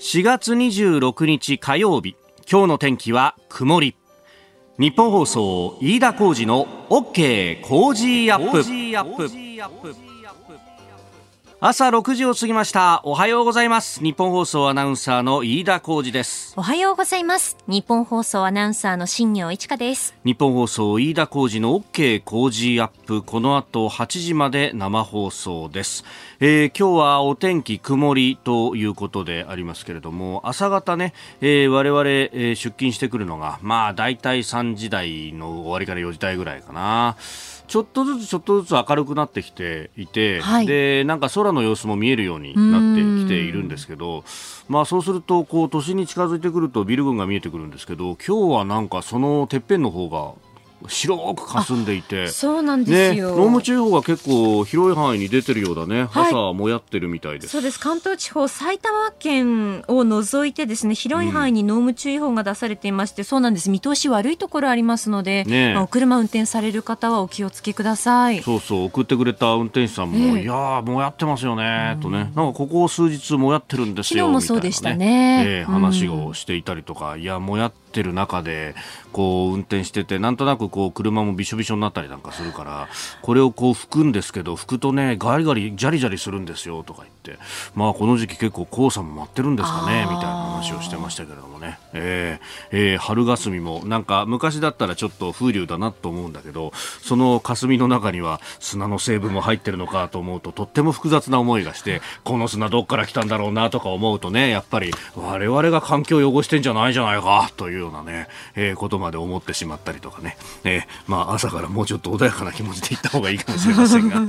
4月26日火曜日今日の天気は曇り。ニッポン放送飯田浩司の OK Cozy up。朝6時を過ぎました。おはようございます。ニッポン放送アナウンサーの飯田浩司です。おはようございます。ニッポン放送アナウンサーの新行市佳です。ニッポン放送飯田浩司の OK Cozy up。この後8時まで生放送です、えー、今日はお天気曇りということでありますけれども朝方ね、えー、我々、えー、出勤してくるのがまあ大体3時台の終わりから4時台ぐらいかなちょっとずつちょっとずつ明るくなってきていて、はい、でなんか空の様子も見えるようになってきているんですけど、まあ、そうするとこう都心に近づいてくるとビル群が見えてくるんですけど今日はなんかそのてっぺんの方が白く霞んでいて。そうなんですよ、ね、濃霧注意報が結構広い範囲に出てるようだね、はい、朝もやってるみたいです。そうです。関東地方埼玉県を除いてですね広い範囲に濃霧注意報が出されていまして、うん、そうなんです。見通し悪いところありますので、ねまあ、お車運転される方はお気をつけください。そうそう送ってくれた運転手さんも、えー、いやもうやってますよね、とね。なんかここ数日もやってるんですよ昨日もそうでしたね、ね。えー、話をしていたりとか、いやもやってる中でこう運転しててなんとなくこう車もびしょびしょになったりなんかするからこれをこう拭くんですけど拭くとねガリガリジャリジャリするんですよとか言って。まあこの時期結構黄砂も舞ってるんですかねみたいな話をしてましたけれどもね、えーえー、春霞もなんか昔だったらちょっと風流だなと思うんだけどその霞の中には砂の成分も入ってるのかと思うととっても複雑な思いがしてこの砂どっから来たんだろうなとか思うとねやっぱり我々が環境を汚してんじゃないじゃないかというようなね、えー、ことまで思ってしまったりとかね、えー、まあ朝からもうちょっと穏やかな気持ちで行った方がいいかもしれませんが、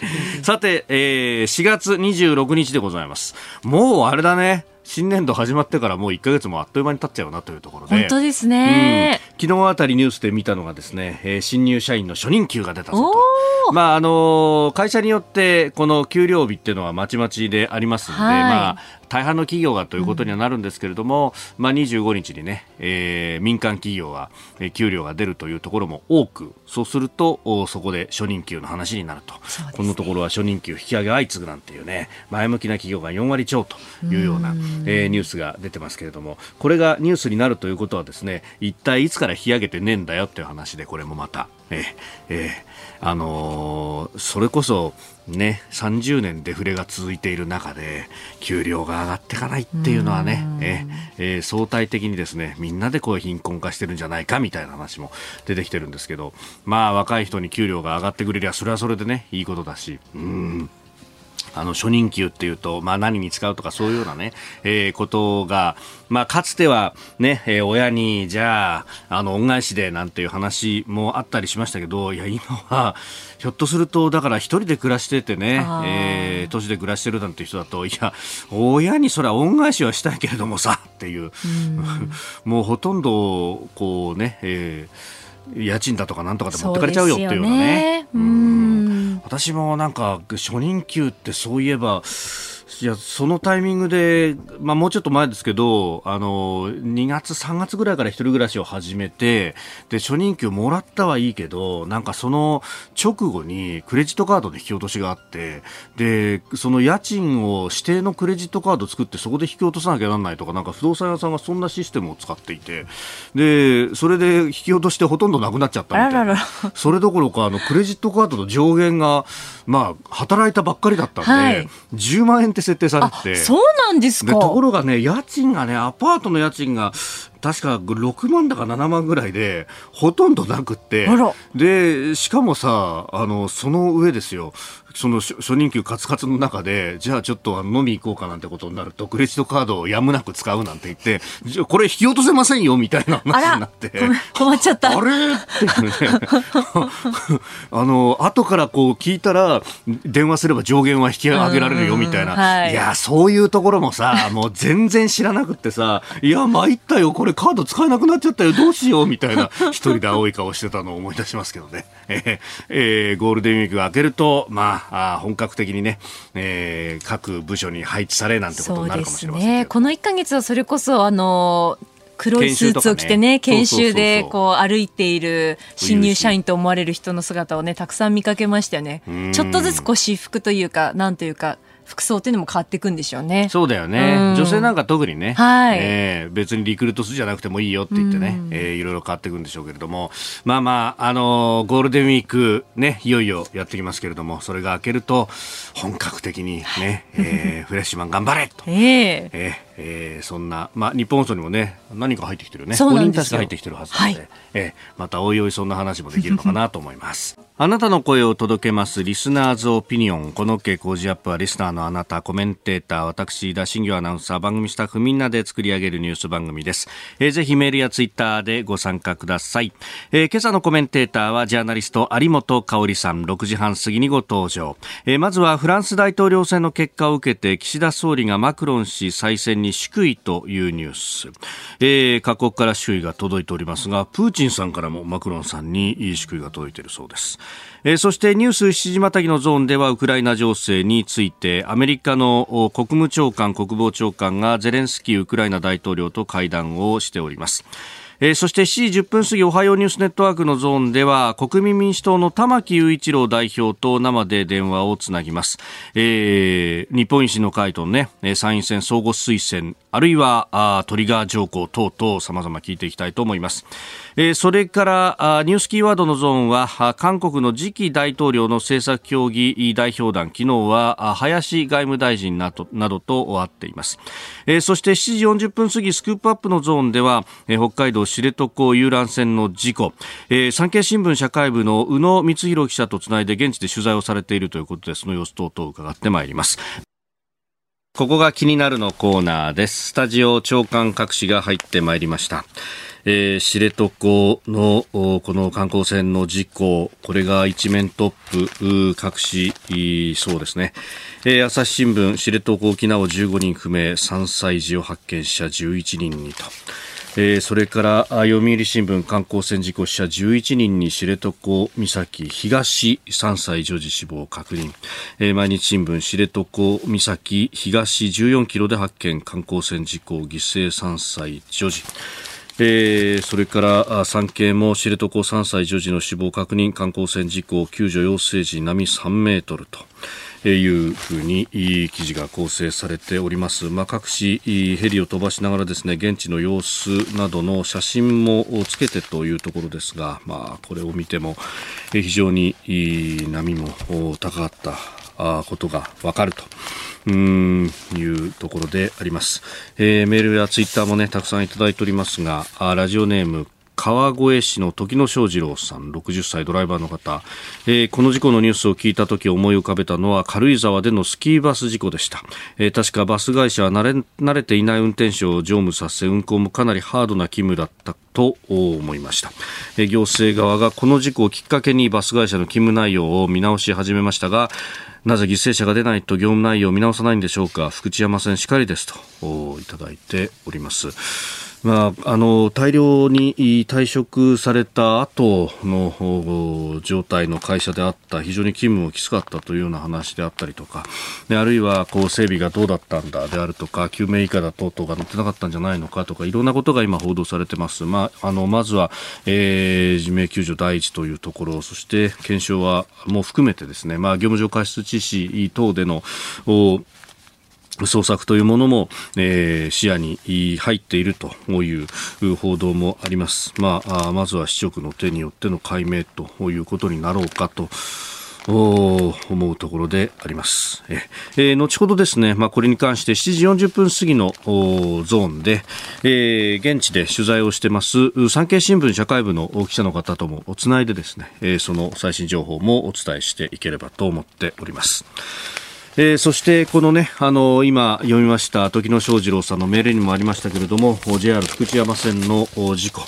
さて、えー、4月26日でございます。もうあれだね。新年度始まってからもう1か月もあっという間に経っちゃうなというところで。本当ですね、うん、昨日あたりニュースで見たのがですね、えー、新入社員の初任給が出たぞと。まああのー、会社によってこの給料日っていうのはまちまちでありますので、はい、まあ大半の企業がということにはなるんですけれども、うん、まあ、25日にね、えー、民間企業は、えー、給料が出るというところも多くそうするとそこで初任給の話になると、ね、このところは初任給引き上げ相次ぐなんていうね前向きな企業が4割超というような、うえー、ニュースが出てますけれどもこれがニュースになるということはですね一体いつから引き上げてねえんだよっていう話でこれもまた、えーえー、あのー、それこそね、30年デフレが続いている中で給料が上がっていかないっていうのはね、ええー、相対的にですねみんなでこう貧困化してるんじゃないかみたいな話も出てきてるんですけどまあ若い人に給料が上がってくれりゃそれはそれでねいいことだしうんあの初任給っていうと、まあ、何に使うとかそういうようなね、えー、ことが、まあ、かつてはね、えー、親にじゃああの恩返しでなんていう話もあったりしましたけどいや今はひょっとするとだから一人で暮らしててね、えー、都市で暮らしてるなんて人だといや親にそれは恩返しはしたいけれどもさっていう、う もうほとんどこうね、えー、家賃だとかなんとかで持ってかれちゃうよっていうようなね。うん。私もなんか初任給ってそういえばいやそのタイミングで、まあ、もうちょっと前ですけどあの2月、3月ぐらいから一人暮らしを始めてで初任給もらったはいいけどなんかその直後にクレジットカードで引き落としがあってでその家賃を指定のクレジットカード作ってそこで引き落とさなきゃならないとかなんか不動産屋さんがそんなシステムを使っていてでそれで引き落としてほとんどなくなっちゃったみたいな。それどころかあのクレジットカードの上限が、まあ、働いたばっかりだったんで、はい、10万円って設定されてそうなんですか。ところがね家賃がねアパートの家賃が確か6万だか7万ぐらいでほとんどなくって。でしかもさあのその上ですよその初任給カツカツの中でじゃあちょっと飲み行こうかなんてことになる。とクレジットカードをやむなく使うなんて言ってじゃこれ引き落とせませんよみたいな話になって。困っちゃった。あれ？ってね。あの後からこう聞いたら電話すれば上限は引き上げられるよみたいな、はい、いやそういうところもさもう全然知らなくってさいや参ったよこれれカード使えなくなっちゃったよどうしようみたいな一人で青い顔してたのを思い出しますけどね、えーえー、ゴールデンウィークが明けると、まあ、あ本格的にね、えー、各部署に配置されなんてことになるかもしれませんね、この1か月はそれこそあの黒いスーツを着てね研修でこう歩いている新入社員と思われる人の姿をねたくさん見かけましたよね。ちょっとずつこう私服というかなんというか服装っていうのも変わっていくんでしょうね。そうだよね。うん、女性なんか特にね、はい、え。ー、別にリクルート数じゃなくてもいいよって言ってね、うん、えー、いろいろ変わっていくんでしょうけれども、まあまあ、あのー、ゴールデンウィークね、いよいよやってきますけれども、それが明けると、本格的にね、えー、フレッシュマン頑張れと。えー、えーえー、そんな、まあ、日本放送にもね、何か入ってきてるね。5人たちが入ってきてるはずなので、はい、えー、またおいおいそんな話もできるのかなと思います。あなたの声を届けますリスナーズオピニオン。この OK 工事アップはリスナーのあなた、コメンテーター、私、田新業アナウンサー、番組スタッフみんなで作り上げるニュース番組です。えー、ぜひメールやツイッターでご参加ください。えー、今朝のコメンテーターはジャーナリスト有本香里さん、6時半過ぎにご登場。えー、まずはフランス大統領選の結果を受けて岸田総理がマクロン氏再選に祝意というニュース。えー、各国から祝意が届いておりますが、プーチンさんからもマクロンさんに祝意が届いているそうです。えー、そしてニュース7時またぎのゾーンではウクライナ情勢についてアメリカの国務長官国防長官がゼレンスキーウクライナ大統領と会談をしております。えー、そして7時10分過ぎおはようニュースネットワークのゾーンでは国民民主党の玉木雄一郎代表と生で電話をつなぎます、えー、日本維新の会とね参院選相互推薦あるいはあトリガー条項等々様々聞いていきたいと思います。えー、それからニュースキーワードのゾーンは韓国の次期大統領の政策協議代表団。昨日は林外務大臣などなどと会っています、えー、そして7時40分過ぎスクープアップのゾーンでは、えー、北海道知床遊覧船の事故、えー、産経新聞社会部の宇野光弘記者とつないで現地で取材をされているということでその様子等々伺ってまいります。ここが気になるのコーナーです。スタジオ長官各紙が入ってまいりました。えー、知床のこの観光船の事故、これが一面トップ、各紙、そうですね。えー、朝日新聞、知床沖縄15人不明、3歳児を発見者11人にと。えー、それから読売新聞観光船事故死者11人に知床岬東3歳女児死亡確認、えー、毎日新聞知床岬東14キロで発見観光船事故犠牲3歳女児えー、それから産経も知床3歳女児の死亡確認観光船事故救助要請時波3メートルと。いうふうに記事が構成されております。まあ、各紙ヘリを飛ばしながらですね現地の様子などの写真もつけてというところですが、まあ、これを見ても非常に波も高かったことがわかると。うんいうところであります、えー、メールやツイッターもねたくさんいただいておりますがあラジオネーム川越市の時野翔二郎さん60歳ドライバーの方、えー、この事故のニュースを聞いた時思い浮かべたのは軽井沢でのスキーバス事故でした、えー、確かバス会社は慣れ慣れていない運転手を乗務させ運行もかなりハードな勤務だったと思いました、えー、行政側がこの事故をきっかけにバス会社の勤務内容を見直し始めましたがなぜ犠牲者が出ないと業務内容を見直さないんでしょうか。福知山線しかりですといただいております。まあ、あの大量に退職された後の状態の会社であった非常に勤務もきつかったというような話であったりとかであるいはこう整備がどうだったんだであるとか救命以下だ等々が載ってなかったんじゃないのかとかいろんなことが今報道されてます、まあ、あのまずは、えー、人命救助第一というところそして検証はもう含めてですね、まあ、業務上過失致死等での捜索というものも、えー、視野に入っているという報道もあります。まあ、まずは市直の手によっての解明ということになろうかと。思うところであります。えー、後ほどですね、まあ、これに関して7時40分過ぎのゾーンで、えー、現地で取材をしてます産経新聞社会部の記者の方ともつないでですね、え、その最新情報もお伝えしていければと思っております。えー、そしてこのね、あの今読みました時野翔二郎さんの命令にもありましたけれども JR 福知山線の事故。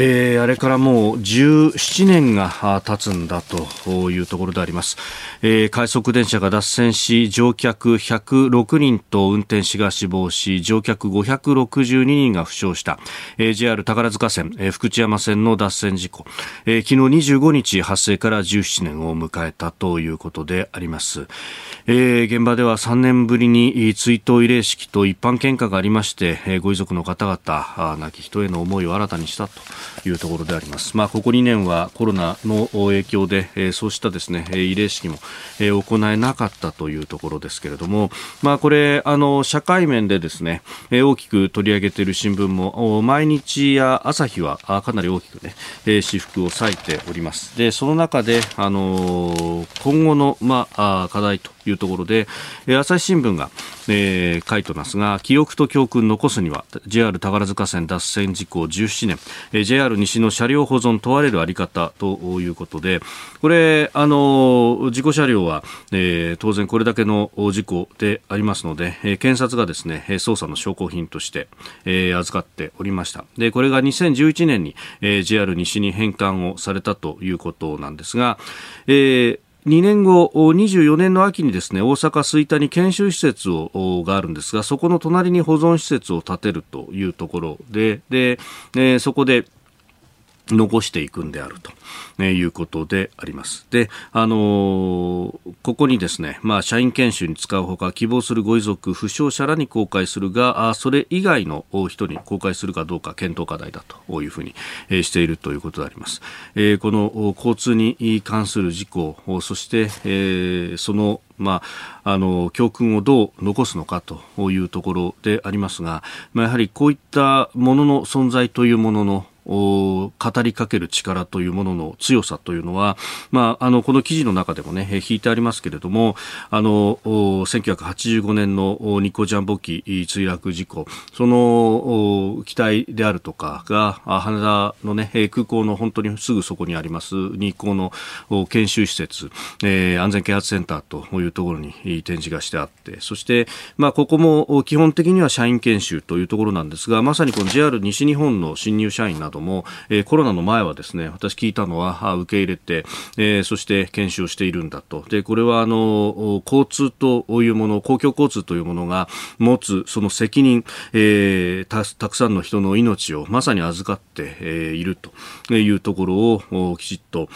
えー、あれからもう17年が経つんだというところであります、えー、快速電車が脱線し乗客106人と運転士が死亡し乗客562人が負傷した、えー、JR 宝塚線、えー、福知山線の脱線事故、えー、昨日25日発生から17年を迎えたということであります、えー、現場では3年ぶりに追悼慰霊式と一般献花がありまして、えー、ご遺族の方々亡き人への思いを新たにしたと。いうところであります。まあ、ここ2年はコロナの影響で、えー、そうしたですね、慰霊式も、えー、行えなかったというところですけれども、まあ、これ、あの、社会面でですね、えー、大きく取り上げている新聞も、毎日や朝日はかなり大きくね、えー、私服を割いております。で、その中で、あの今後の、まあ、課題というところで、えー、朝日新聞が、えー、書いてますが、記憶と教訓残すには、JR 宝塚線脱線事故17年、えー、JR 西の車両保存問われるあり方ということで、これ、あの、事故車両は、えー、当然これだけの事故でありますので、えー、検察がですね、捜査の証拠品として、えー、預かっておりました。で、これが2011年に、えー、JR 西に返還をされたということなんですが、えー、2年後、24年の秋にですね、大阪吹田に研修施設をがあるんですが、そこの隣に保存施設を建てるというところで、で、えー、そこで残していくんであると。えいうことであります。で、あのー、ここにですね、まあ、社員研修に使うほか、希望するご遺族、負傷者らに公開するが、あそれ以外の人に公開するかどうか検討課題だというふうに、えー、しているということであります。えー、この交通に関する事故、そして、えー、そのまあ、あの教訓をどう残すのかというところでありますが、まあ、やはりこういったものの存在というものの語りかける力というものの強さというのは、まあ、あのこの記事の中でもね引いてありますけれどもあの1985年の日光ジャンボ機墜落事故その機体であるとかが羽田の、ね、空港の本当にすぐそこにあります日光の研修施設、えー、安全啓発センターというところに展示がしてあってそして、まあ、ここも基本的には社員研修というところなんですがまさにこの JR 西日本の新入社員などども、えー、コロナの前はですね、私聞いたのは、受け入れて、えー、そして研修をしているんだと。で、これはあの、交通というもの、公共交通というものが持つその責任、えー、たたくさんの人の命をまさに預かって、いるというところをきちっと、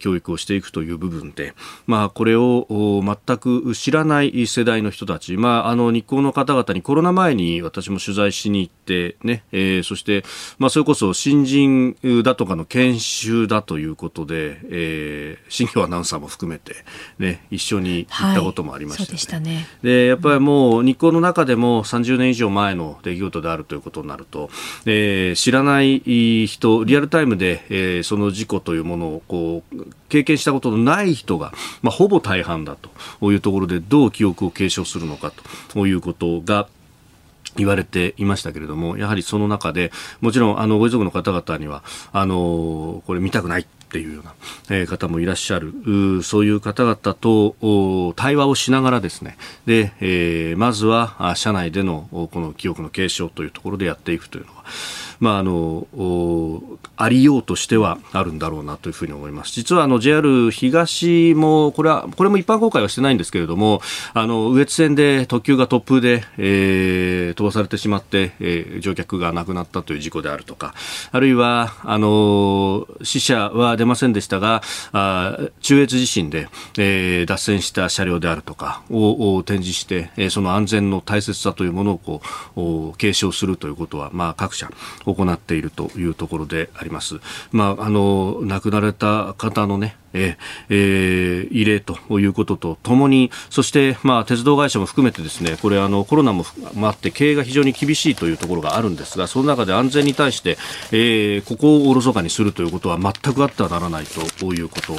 教育をしていくという部分で、まあ、これを全く知らない世代の人たち、まあ、あの、日光の方々にコロナ前に私も取材しに行ってね、えー、そして、まあ、それこそ新人だとかの研修だということで、えー、新庄アナウンサーも含めて、ね、一緒に行ったこともありましたね。はい、で、ね、やっぱりもう日光の中でも30年以上前の出来事であるということになると、えー、知らない人、リアルタイムで、えー、その事故というものをこう経験したことのない人が、まあ、ほぼ大半だというところでどう記憶を継承するのかということが言われていましたけれども、やはりその中で、もちろん、あの、ご遺族の方々には、あの、これ見たくないっていうような、えー、方もいらっしゃる、そういう方々と対話をしながらですね、で、えー、まずは、社内での、この記憶の継承というところでやっていくというのは、まあ、あのありようとしてはあるんだろうなというふうに思います。実はあの JR 東もこれはこれも一般公開はしてないんですけれどもあの羽越線で特急が突風で、えー、飛ばされてしまって、えー、乗客が亡くなったという事故であるとかあるいはあの死者は出ませんでしたがあ中越地震で、えー、脱線した車両であるとかを展示して、えー、その安全の大切さというものをこう継承するということは、まあ、各社行っているというところであります。まあ、あの亡くなられた方のねえー、異例ということとともに、そして、まあ、鉄道会社も含めてですね、これあのコロナもあって経営が非常に厳しいというところがあるんですが、その中で安全に対して、えー、ここをおろそかにするということは全くあってはならないということ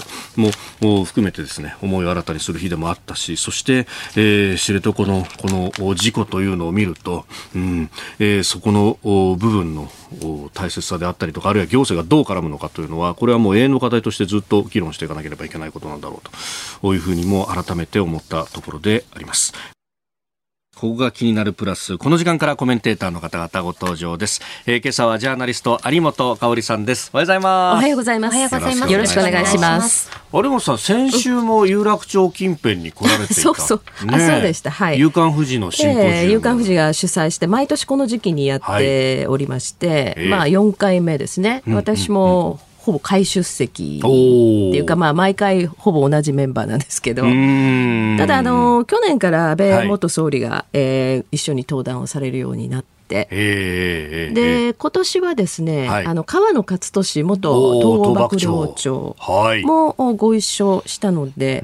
も含めてですね、思いを新たにする日でもあったし、そして、えー、知床のこの事故というのを見ると、うんえー、そこの部分の大切さであったりとか、あるいは行政がどう絡むのかというのは、これはもう永遠の課題としてずっと議論してしていかなければいけないことなんだろうとこういうふうにも改めて思ったところであります。ここが気になるプラス。この時間からコメンテーターの方々ご登場です。えー、今朝はジャーナリスト有本香里さんです。おはようございます。おはようございます。おはようございます。よろしくお願いします。有本さん、先週も有楽町近辺に来られていた。そうそう。ね、あ、そうでした。はい。夕刊富士のシンポジウム、えー、夕刊富士が主催して、毎年この時期にやっておりまして、はい、まあ4回目ですね。私も、ほぼ回出席っていうか、まあ、毎回ほぼ同じメンバーなんですけど、ただ、あの、去年から安倍元総理が、はい、えー、一緒に登壇をされるようになって、て、で今年はですね、はい、あの川野勝利元東幕僚長もご一緒したので、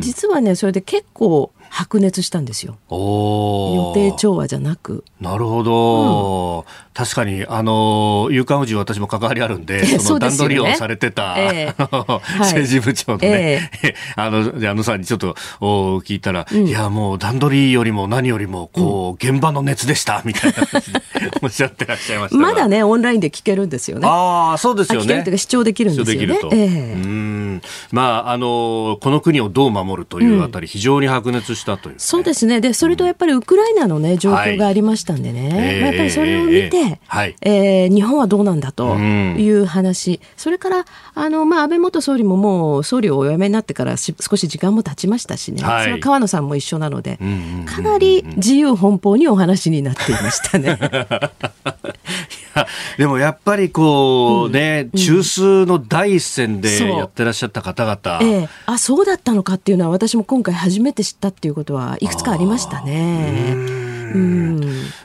実はねそれで結構白熱したんですよ。予定調和じゃなく。なるほど。うん、確かに、あの、夕刊富士私も関わりあるんで、その段取りをされてた、えー、政治部長のね、えー、あの、あのさんにちょっとお聞いたら、うん、いや、もう段取りよりも何よりも、こう、うん、現場の熱でした、みたいな おっしゃってらっしゃいましたまだね、オンラインで聞けるんですよね。ああ、そうですよね。視聴できるんですよね。えー、うん。まあ、あの、この国をどう守るというあたり、非常に白熱したという、ね、そうですね。で、それとやっぱりウクライナのね、状況がありましたんでね。はい、やっぱりそれを見て、えー、えー、日本はどうなんだという話。それから、あの、まあ、安倍元総理ももう総理をお辞めになってから少し時間も経ちましたしね。はい、それは川野さんも一緒なので、かなり自由奔放にお話になっていましたね。でもやっぱりこうね、うん、中枢の第一線でやってらっしゃった方々、ええ、あそうだったのかっていうのは私も今回初めて知ったっていうことはいくつかありましたね。うん。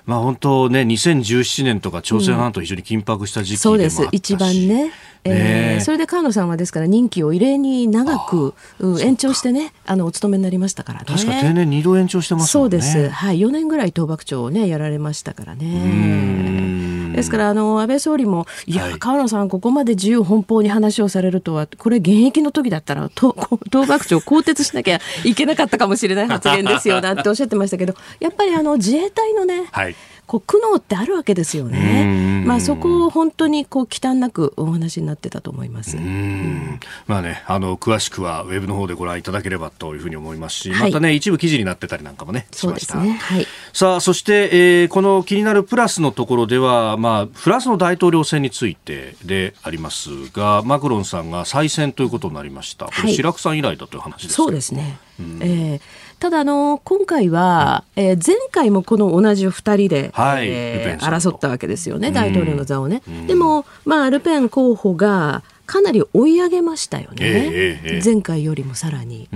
まあ本当ね2017年とか朝鮮半島非常に緊迫した時期でもあったし、うん、そうです。一番ね。えー、それで川野さんはですから任期を異例に長く延長してねあのお勤めになりましたからね。確か定年2度延長してます、ね、そうです。はい。4年ぐらい倒幕長をねやられましたからねですからあの安倍総理もいや、はい、川野さんここまで自由奔放に話をされるとはこれ現役の時だったら倒 幕長更迭しなきゃいけなかったかもしれない発言ですよなんておっしゃってましたけどやっぱりあの自衛隊のね、はいこう苦悩ってあるわけですよね。まあそこを本当にこう忌憚なくお話になってたと思います。まあね、あの詳しくはウェブの方でご覧いただければというふうに思いますし、はい、またね一部記事になってたりなんかもねしました。ね、はい。さあそして、えー、この気になるプラスのところではまあフランスの大統領選についてでありますが、マクロンさんが再選ということになりました。これ、白くさん以来だという話ですそうですね。うん、えーただあの今回は、えー、前回もこの同じ2人で、はい。えー、争ったわけですよね大統領の座をね。でも、まあ、ルペン候補がかなり追い上げましたよね、えー、前回よりもさらに。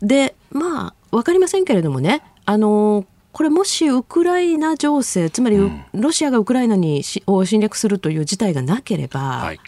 でまあ分かりませんけれどもねあのこれもしウクライナ情勢つまり、うん、ロシアがウクライナにしを侵略するという事態がなければ、はい、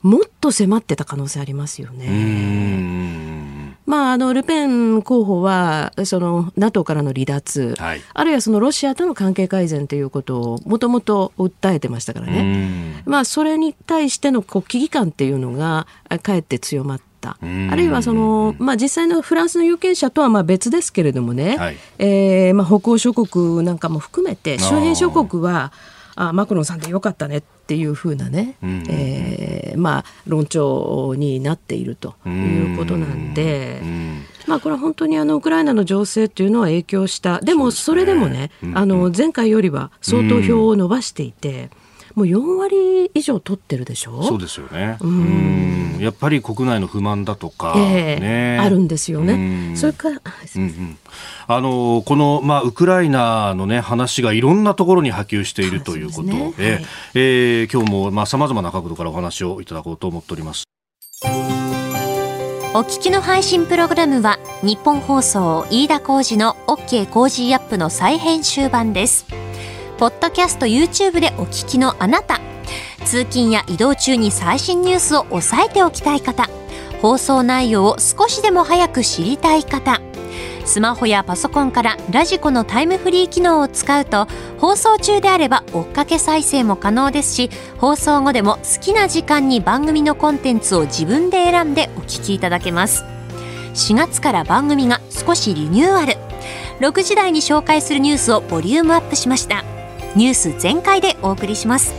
もっと迫ってた可能性ありますよね。まあ、あのルペン候補はその NATO からの離脱、はい、あるいはそのロシアとの関係改善ということをもともと訴えてましたからね、まあ、それに対してのこう危機感っていうのがかえって強まった。あるいはその、まあ、実際のフランスの有権者とはまあ別ですけれどもね、はい、えー、まあ、北欧諸国なんかも含めて周辺諸国はあマクロンさんでよかったねっていうふうなね、うん、えー、まあ、論調になっているということなんで、うん、まあ、これは本当にあのウクライナの情勢というのは影響した。でもそれでもね、ね。あの前回よりは相当票を伸ばしていて。もう4割以上取ってるでしょ？そうですよね。うん。やっぱり国内の不満だとか、えー、ね、あるんですよね。それから、うんうん、あのこの、まあ、ウクライナの、ね、話がいろんなところに波及しているということで、ね。はい、えー、今日もさまざまな角度からお話をいただこうと思っております。お聞きの配信プログラムは日本放送飯田浩司の OK コージーアップの再編集版です。ポッドキャスト YouTube でお聞きのあなた。通勤や移動中に最新ニュースを押さえておきたい方。放送内容を少しでも早く知りたい方。スマホやパソコンからラジコのタイムフリー機能を使うと放送中であれば追っかけ再生も可能ですし放送後でも好きな時間に番組のコンテンツを自分で選んでお聞きいただけます。4月から番組が少しリニューアル。6時台に紹介するニュースをボリュームアップしました。ニュース全開でお送りします。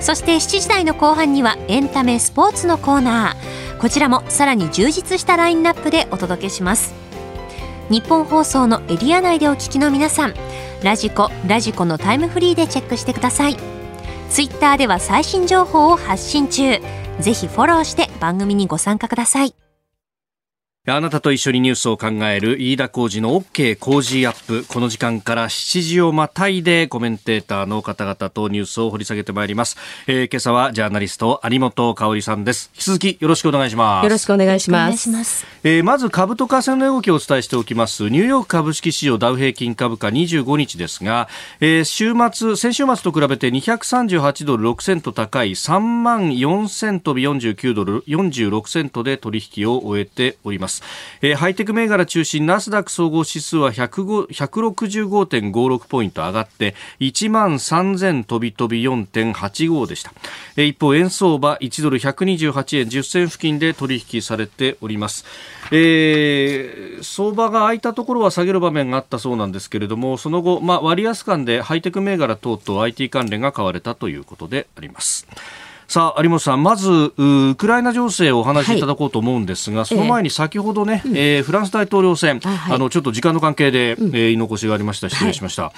そして7時台の後半にはエンタメスポーツのコーナー。こちらもさらに充実したラインナップでお届けします。日本放送のエリア内でお聞きの皆さん。ラジコラジコのタイムフリーでチェックしてください。ツイッターでは最新情報を発信中。ぜひフォローして番組にご参加ください。あなたと一緒にニュースを考える飯田浩二の OK 工事アップ。この時間から7時をまたいでコメンテーターの方々とニュースを掘り下げてまいります。えー、今朝はジャーナリスト有本香里さんです。引き続きよろしくお願いします。よろしくお願いします。ますえー、まず株と為替の動きをお伝えしておきます。ニューヨーク株式市場ダウ平均株価25日ですが、えー、週末、先週末と比べて238ドル6セント高い3万4千飛び49ドル46セントで取引を終えております。。えー、ハイテク銘柄中心ナスダック総合指数は165.56ポイント上がって1万3000飛び飛び4.85でした。えー、一方、円相場1ドル128円10銭付近で取引されております。えー、相場が空いたところは下げる場面があったそうなんですけれども、その後、まあ、割安感でハイテク銘柄等々 IT 関連が買われたということであります。さあ有本さん、まずウクライナ情勢をお話しい。ただこうと思うんですが、はい、その前に先ほどね、えー、えー、フランス大統領選、はい、あのちょっと時間の関係で、うん、えー、言い残しがありました。失礼しました、はい、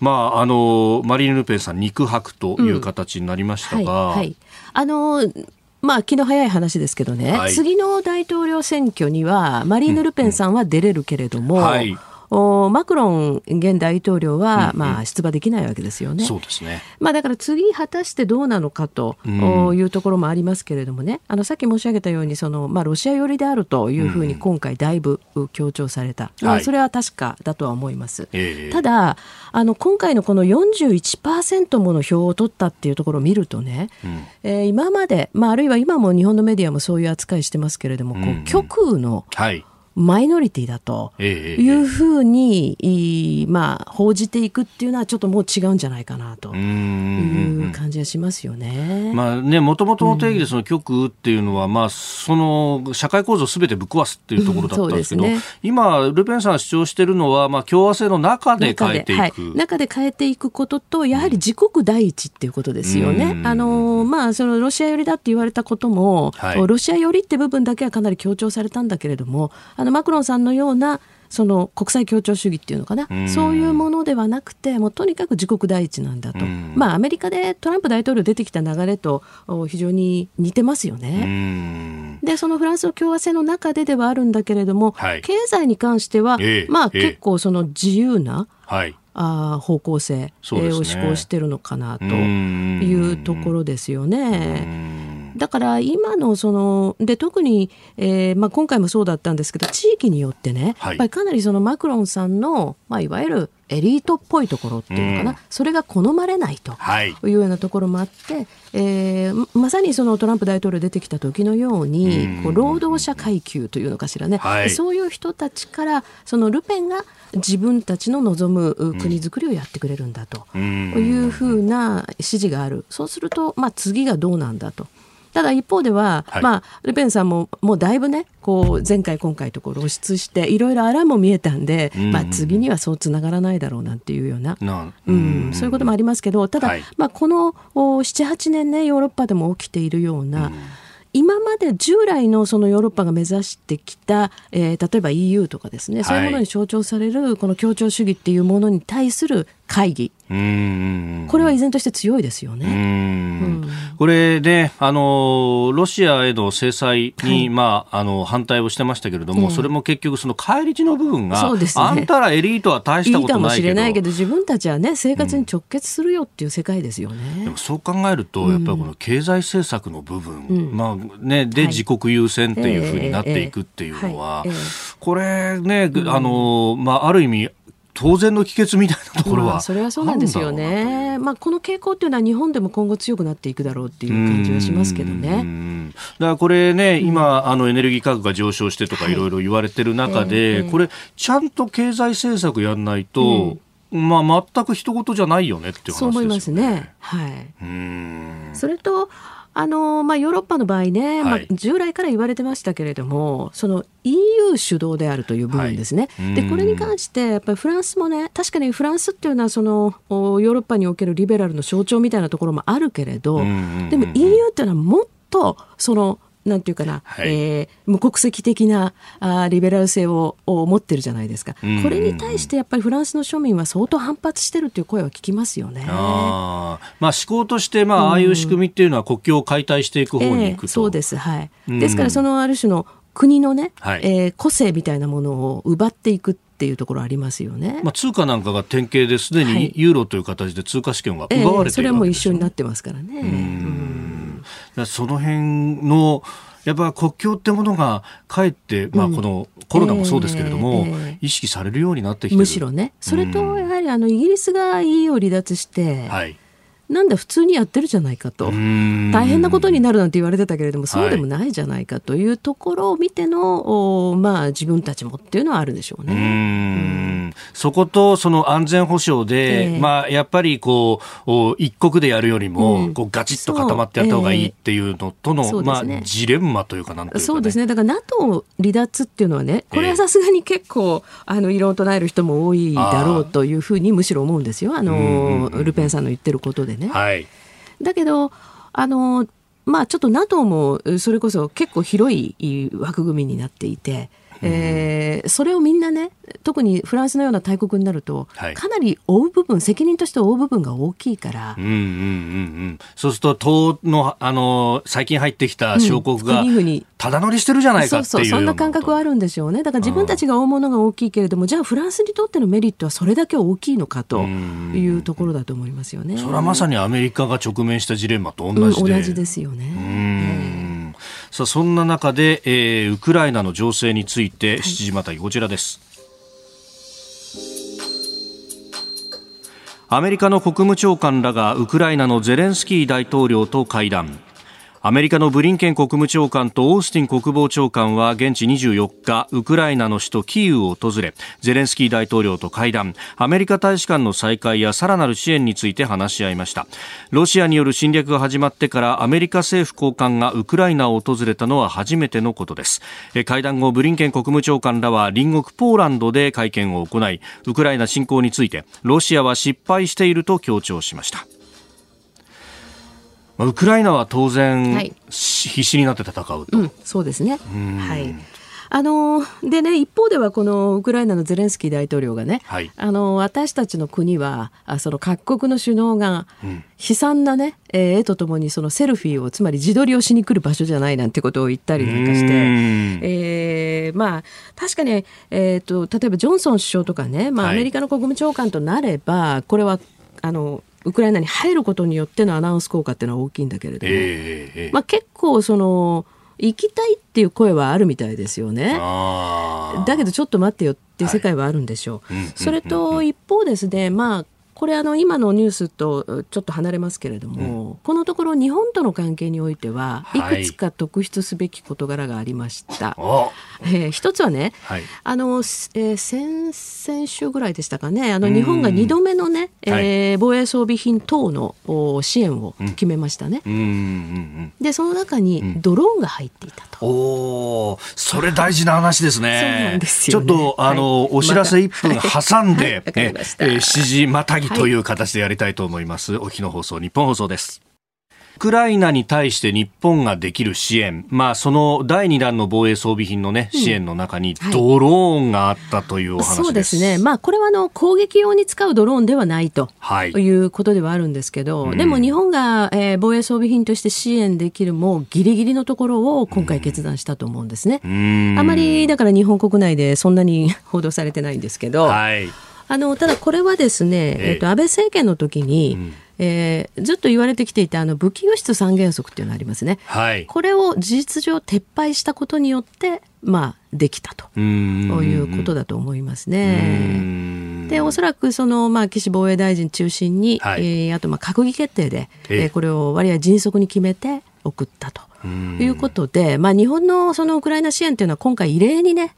まああのマリーヌ・ルペンさん肉薄という形になりましたが、うん、あのまあ、気の早い話ですけどね、次の大統領選挙にはマリーヌ・ルペンさんは出れるけれども、うん。はいマクロン現大統領は、うんまあ、出馬できないわけですよね。そうですね。まあ、だから次果たしてどうなのかというところもありますけれどもね、あのさっき申し上げたようにその、まあ、ロシア寄りであるというふうに今回だいぶ強調された、うん、まあ、それは確かだとは思います。はい、ただあの今回のこの41%もの票を取ったっていうところを見るとね、うん、えー、今まで、まあ、あるいは今も日本のメディアもそういう扱いしてますけれども、こう極右の、はいマイノリティだというふうに、まあ、報じていくっていうのはちょっともう違うんじゃないかなという感じがしますよね。まあね、もともとの定義でその極右っていうのは、うん、まあ、その社会構造すべてぶっ壊すっていうところだったんですけど、うんね、今、ルペンさんが主張しているのは、まあ、共和制の中で変えていく。中ではい、中で変えていくことと、やはり自国第一っていうことですよね。あの、まあ、そのロシア寄りだって言われたことも、はい、ロシア寄りって部分だけはかなり強調されたんだけれども、あのマクロンさんのようなその国際協調主義っていうのかな、うそういうものではなくて、もうとにかく自国第一なんだと、まあ、アメリカでトランプ大統領出てきた流れと非常に似てますよね。で、そのフランスの共和制の中でではあるんだけれども、はい、経済に関しては、えー、まあ、結構その自由な、はい。あ方向性、ね、を施行してるのかなというところですよね。だから今のそので特に、えーまあ、今回もそうだったんですけど地域によってね、はい、やっぱりかなりそのマクロンさんの、まあ、いわゆるエリートっぽいところっていうのかな、うん、それが好まれないとい。うようなところもあって、はい、えー、まさにそのトランプ大統領出てきた時のように、うん、こう労働者階級というのかしらね、はい、そういう人たちからそのルペンが自分たちの望む国づくりをやってくれるんだというふうな指示がある、そうすると、まあ、次がどうなんだと。ただ一方では、はい、まあ、ルペンさんももうだいぶね、こう前回、今回とこう露出して、いろいろあらも見えたんで、まあ、次にはそうつながらないだろうなんていうような、うん、そういうこともありますけど、ただ、はい、まあ、この7、8年ね、ヨーロッパでも起きているような、今まで従来のそのヨーロッパが目指してきた、えー、例えば EU とかですね、そういうものに象徴されるこの協調主義っていうものに対する会議、これは依然として強いですよね。うん、これで、あの、ロシアへの制裁に、はい、まあ、あの、反対をしてましたけれども、それも結局その返り血の部分が、そうですね、あんたらエリートは大したことないかもしれないけど、自分たちはね、生活に直結するよっていう世界ですよね。うん、でもそう考えると、やっぱりこの経済政策の部分、うん、まあね、で、自国優先っていうふうになっていくっていうのは、これね、あの、まあ、ある意味、当然の帰結みたいなところは、まあ、それはそうなんですよね。まあこの傾向っていうのは日本でも今後強くなっていくだろうっていう感じはしますけどね。だからこれね、今あのエネルギー価格が上昇してとかいろいろ言われてる中で、はい、これちゃんと経済政策やんないと。まあ、全く一言じゃないよねっていう話ですよね。そう思いますね。はい。それと、あのまあ、ヨーロッパの場合ね、はい、まあ、従来から言われてましたけれども、その EU 主導であるという部分ですね、はい、でこれに関して、やっぱりフランスもね、確かにフランスっていうのはその、ヨーロッパにおけるリベラルの象徴みたいなところもあるけれど、でも EU っていうのはもっとそのなんていうかな、はい、えー、無国籍的なあリベラル性をを持ってるじゃないですか、これに対してやっぱりフランスの庶民は相当反発してるという声は聞きますよね。あまあ、思考として、まあ、ああいう仕組みっていうのは国境を解体していく方に行くと、えー、そうです、はい、ですからそのある種の国のね、はい、えー、個性みたいなものを奪っていくっていうところありますよね。まあ、通貨なんかが典型ですでにユーロという形で通貨試験が奪われている、ねはいえー、それはもう一緒になってますからね。うんその辺のやっぱ国境ってものがかえって、まあ、このコロナもそうですけれども、えーえー、意識されるようになってきてむしろね。それとやはりあのイギリスが EU を離脱して、はい、なんだ普通にやってるじゃないかと。大変なことになるなんて言われてたけれどもそうでもないじゃないかというところを見ての、はい、まあ、自分たちもっていうのはあるでしょうね。うそことその安全保障で、えー、まあ、やっぱりこう一国でやるよりも、うん、こうガチッと固まってやった方がいいっていうのとの、えー、まあ、ジレンマというかなんというか、ね、そうですね。だから NATO 離脱っていうのはねこれはさすがに結構、あの異論を唱える人も多いだろうというふうにむしろ思うんですよ。あの、ルペンさんの言ってることでね。はい、だけどあのまあちょっと NATO もそれこそ結構広い枠組みになっていて。えー、それをみんなね特にフランスのような大国になると、はい、かなり負う部分責任として負う部分が大きいから、うんうんうんうん、そうすると党のあの最近入ってきた小国が、ただ乗りしてるじゃないかっていうそうそうそんな感覚はあるんでしょうね。だから自分たちが負うものが大きいけれどもじゃあフランスにとってのメリットはそれだけ大きいのかというところだと思いますよね。それはまさにアメリカが直面したジレンマと同じで、うん、同じですよね。うんさあそんな中で、えー、ウクライナの情勢について7時またぎこちらです。アメリカの国務長官らがウクライナのゼレンスキー大統領と会談。アメリカのブリンケン国務長官とオースティン国防長官は現地24日ウクライナの首都キーウを訪れゼレンスキー大統領と会談。アメリカ大使館の再開やさらなる支援について話し合いました。ロシアによる侵略が始まってからアメリカ政府高官がウクライナを訪れたのは初めてのことです。会談後ブリンケン国務長官らは隣国ポーランドで会見を行いウクライナ侵攻についてロシアは失敗していると強調しました。ウクライナは当然、はい、必死になって戦うと、うん、そうですね。はい。あのでね一方ではこのウクライナのゼレンスキー大統領がね、はい、あの私たちの国はあその各国の首脳が悲惨なね、うん、絵とともにそのセルフィーをつまり自撮りをしに来る場所じゃないなんてことを言ったりなんかして、えー、まあ確かに、えーと、例えばジョンソン首相とかね、まあ、アメリカの国務長官となれば、これはあのウクライナに入ることによってのアナウンス効果っていうのは大きいんだけれども、えー、まあ、結構その行きたいっていう声はあるみたいですよね。だけどちょっと待ってよっていう世界はあるんでしょう。はい、それと一方ですね、まあこれあの今のニュースとちょっと離れますけれども、うん、このところ日本との関係においてはい。くつか特筆すべき事柄がありました。はい、えー、一つはね、はい、あの、えー、先々週ぐらいでしたかねあの日本が2度目のね、えー、防衛装備品等の支援を決めましたね。うんうんうん、でその中にドローンが入っていたと。おそれ大事な話ですね。そうなんですよ、ね、ちょっとあの、はい、お知らせ1分挟んで、はい、えー、7時またぎという形でやりたいと思います。お日の放送、日本放送です。ウクライナに対して日本ができる支援、まあ、その第2弾の防衛装備品の、ね、支援の中にドローンがあったというお話です、はい、そうですね、まあ、これはあの攻撃用に使うドローンではないと、はい、いうことではあるんですけど、うん、でも日本が、えー、防衛装備品として支援できるもうギリギリのところを今回決断したと思うんですね。うん、あまりだから日本国内でそんなに 報道されてないんですけど。はいあのただこれはですね、えー、と安倍政権の時に、うん、えー、ずっと言われてきていたあの武器輸出三原則っていうのがありますね、はい、これを事実上撤廃したことによって、まあ、できたと。いうことだと思いますね。でおそらくその、まあ、岸防衛大臣中心に、はい、えー、あとまあ閣議決定で、えー、これを割合迅速に決めて送ったと。いうことで、まあ、日本のそのウクライナ支援というのは今回異例にね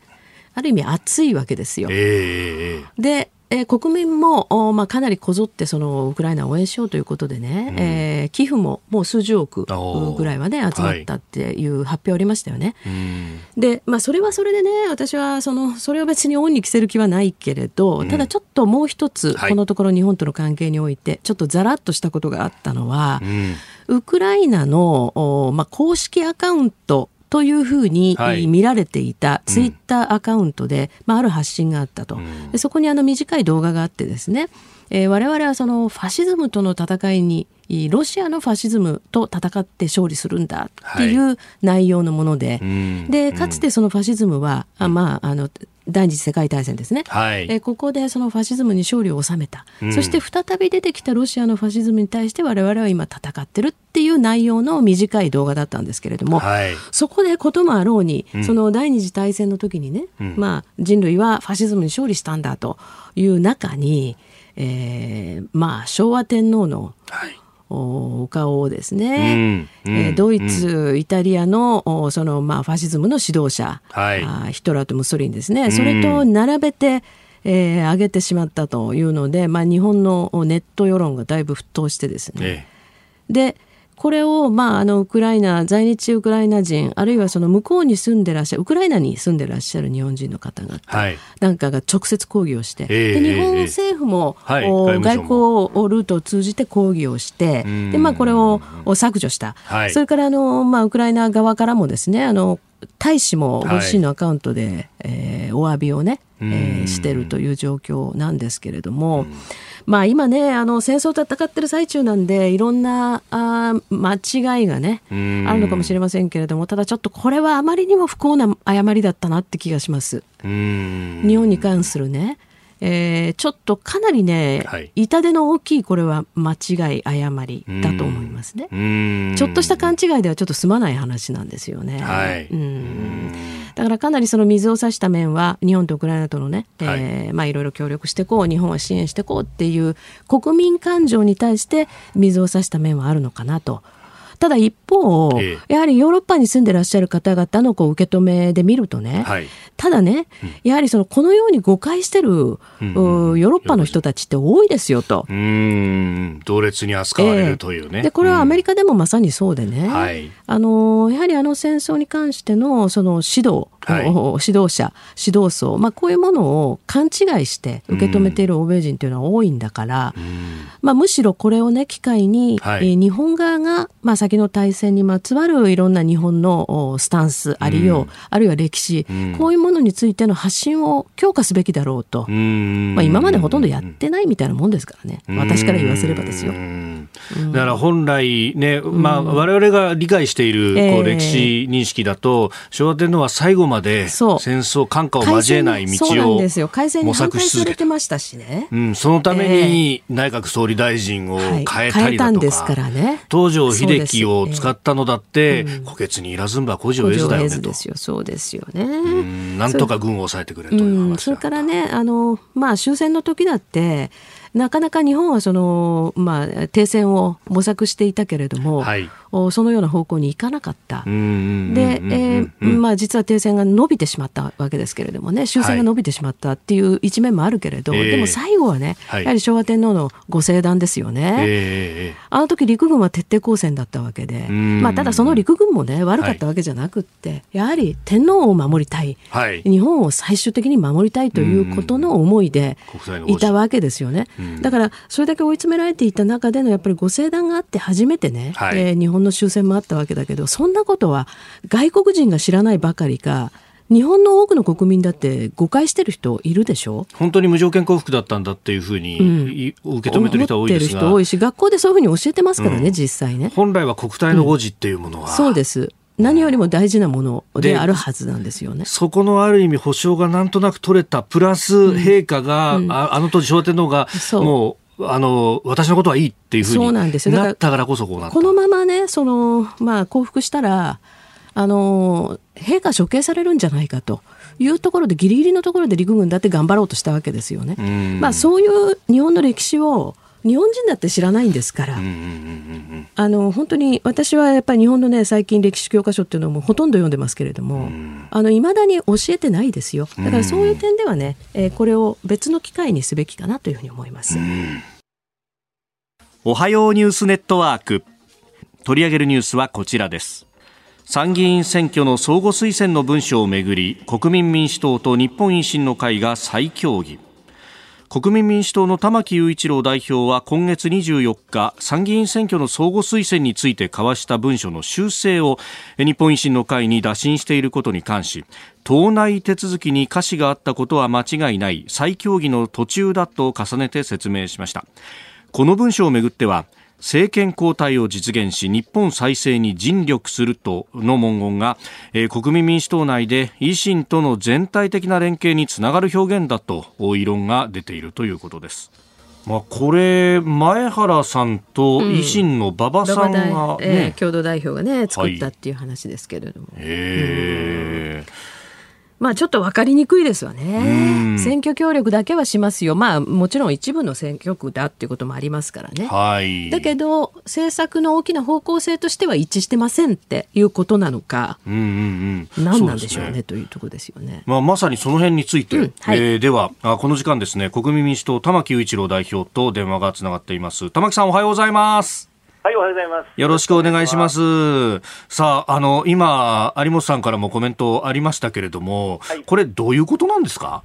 ある意味熱いわけですよ。えー、でえー、国民も、まあ、かなりこぞってそのウクライナを応援しようということでね、うん、えー、寄付ももう数十億ぐらいはね集まったっていう発表ありましたよね。はい、で、まあ、それはそれでね私はそのそれを別に恩に着せる気はないけれど、うん、ただちょっともう一つ、このところ日本との関係においてちょっとざらっとしたことがあったのは、うん、ウクライナの、まあ、公式アカウントというふうに見られていたツイッターアカウントで、まあ、ある発信があったと、でそこにあの短い動画があってですねえー、我々はそのファシズムとの戦いにロシアのファシズムと戦って勝利するんだっていう内容のもので、はい、でかつてそのファシズムは、うん、あまああの第二次世界大戦ですね、はい、えここでそのファシズムに勝利を収めた、うん、そして再び出てきたロシアのファシズムに対して我々は今戦ってるっていう内容の短い動画だったんですけれども、はい、そこでこともあろうに、うん、その第二次大戦の時にね、うん、まあ、人類はファシズムに勝利したんだという中に、えー、まあ昭和天皇の、はいお顔をですね、うんうん、えー、ドイツ、うん、イタリアのその、まあ、ファシズムの指導者、はい、ヒトラーとムッソリンですね、それと並べて、えー、上げてしまったというので、まあ、日本のネット世論がだいぶ沸騰してですね、ええ、でこれを、まあ、あのウクライナ在日ウクライナ人あるいはその向こうに住んでらっしゃるウクライナに住んでらっしゃる日本人の方々、はい、なんかが直接抗議をして、えー、で日本政府も、えー、外交ルートを通じて抗議をして、でまあ、これを削除した、はい、それからあの、まあ、ウクライナ側からもですねあの大使もご自身のアカウントで、はい、えー、お詫びをね、えー、してるという状況なんですけれども。まあ、今ねあの戦争と戦ってる最中なんでいろんなあ間違いがねあるのかもしれませんけれどもただちょっとこれはあまりにも不幸な誤りだったなって気がします。日本に関するねえー、ちょっとかなりね、はい、痛手の大きいこれは間違い誤りだと思いますね。ちょっとした勘違いではちょっと済まない話なんですよね。はい、うんだからかなりその水を差した面は日本とウクライナとのね、はいえーまあ、いろいろ協力していこう日本は支援していこうっていう国民感情に対して水を差した面はあるのかなと。ただ一方、ええ、やはりヨーロッパに住んでらっしゃる方々のこう受け止めで見るとね、はい、ただね、うん、やはりそのこのように誤解してる、うん。うん、ヨーロッパの人たちって多いですよと。うん同列に扱われるというね、え、でこれはアメリカでもまさにそうでね、はい、あのやはりあの戦争に関してのその指導、はい、指導者指導層、まあ、こういうものを勘違いして受け止めている欧米人というのは多いんだから、まあ、むしろこれをね機会に、はい、え日本側が、まあ、先の大戦にまつわるいろんな日本のスタンスありよう、うん、あるいは歴史、うん、こういうものについての発信を強化すべきだろうと、まあ、今までほとんどやってないみたいなもんですからね、私から言わせればですよ。だから本来ね、まあ、我々が理解しているこう歴史認識だと、えー、昭和天皇は最後まで戦争、感化を交えない道を模索し続けてましたしね、うん、そのために内閣総理大臣を変えたりだとか、東条英機を使ったのだって、虎穴にいらずんば古城を得ずだよねと。ですよ。そうですよね。なんとか軍を抑えてくれという話それからねあの、まあ、終戦の時だってなかなか日本はその、まあ、停戦を模索していたけれども、はい、そのような方向に行かなかった。で、えー、まあ、実は停戦が伸びてしまったわけですけれどもね終戦が伸びてしまったっていう一面もあるけれど、はい、でも最後はね、やはり昭和天皇のご聖断ですよね。えー、あの時陸軍は徹底抗戦だったわけで、まあ、ただその陸軍もね悪かったわけじゃなくって、はい、やはり天皇を守りたい、はい、日本を最終的に守りたいということの思いでいたわけですよね。だからそれだけ追い詰められていた中でのやっぱりご聖断があって初めてね、はい、えー、日本の終戦もあったわけだけどそんなことは外国人が知らないばかりか日本の多くの国民だって誤解してる人いるでしょ？本当に無条件降伏だったんだっていうふうに、うん、受け止めてる人多いですが。人多いし学校でそういうふうに教えてますからね、うん、実際ね。本来は国体の誤字っていうものは、うん、そうです。何よりも大事なものであるはずなんですよね。そこのある意味保証がなんとなく取れたプラス陛下が、ああの当時昭和天皇がもうあの私のことはいいっていうふうになったからこそこうなこのままねその、まあ、降伏したらあの陛下処刑されるんじゃないかというところでギリギリのところで陸軍だって頑張ろうとしたわけですよね。まあ、そういう日本の歴史を日本人だって知らないんですから、あの本当に私はやっぱり日本のね最近歴史教科書っていうのもほとんど読んでますけれどもいまだに教えてないですよ。だからそういう点ではね、えー、これを別の機会にすべきかなというふうに思います。おはようニュースネットワーク。取り上げるニュースはこちらです。参議院選挙の相互推薦の文書をめぐり国民民主党と日本維新の会が再協議国民民主党の玉木雄一郎代表は今月24日参議院選挙の相互推薦について交わした文書の修正を日本維新の会に打診していることに関し党内手続きに瑕疵があったことは間違いない再協議の途中だと重ねて説明しました。この文書をめぐっては政権交代を実現し日本再生に尽力するとの文言が、えー、国民民主党内で維新との全体的な連携につながる表現だと異論が出ているということです。まあ、これ、前原さんと維新の馬場さんが、ね、うんえー、共同代表がね、作ったっていう話ですけれども。はい、へーまあちょっと分かりにくいですわね。選挙協力だけはしますよ。まあもちろん一部の選挙区だっていうこともありますからね。はい、だけど政策の大きな方向性としては一致してませんっていうことなのか、うんうんうん、何なんでしょうね、ね、というところですよね。まあまさにその辺について、うんはい、えー、ではあこの時間ですね国民民主党玉木雄一郎代表と電話がつながっています。玉木さんおはようございます。はい、おはようございます。よろしくお願いします。さあ、あの、今、有本さんからもコメントありましたけれども、はい、これ、どういうことなんですか？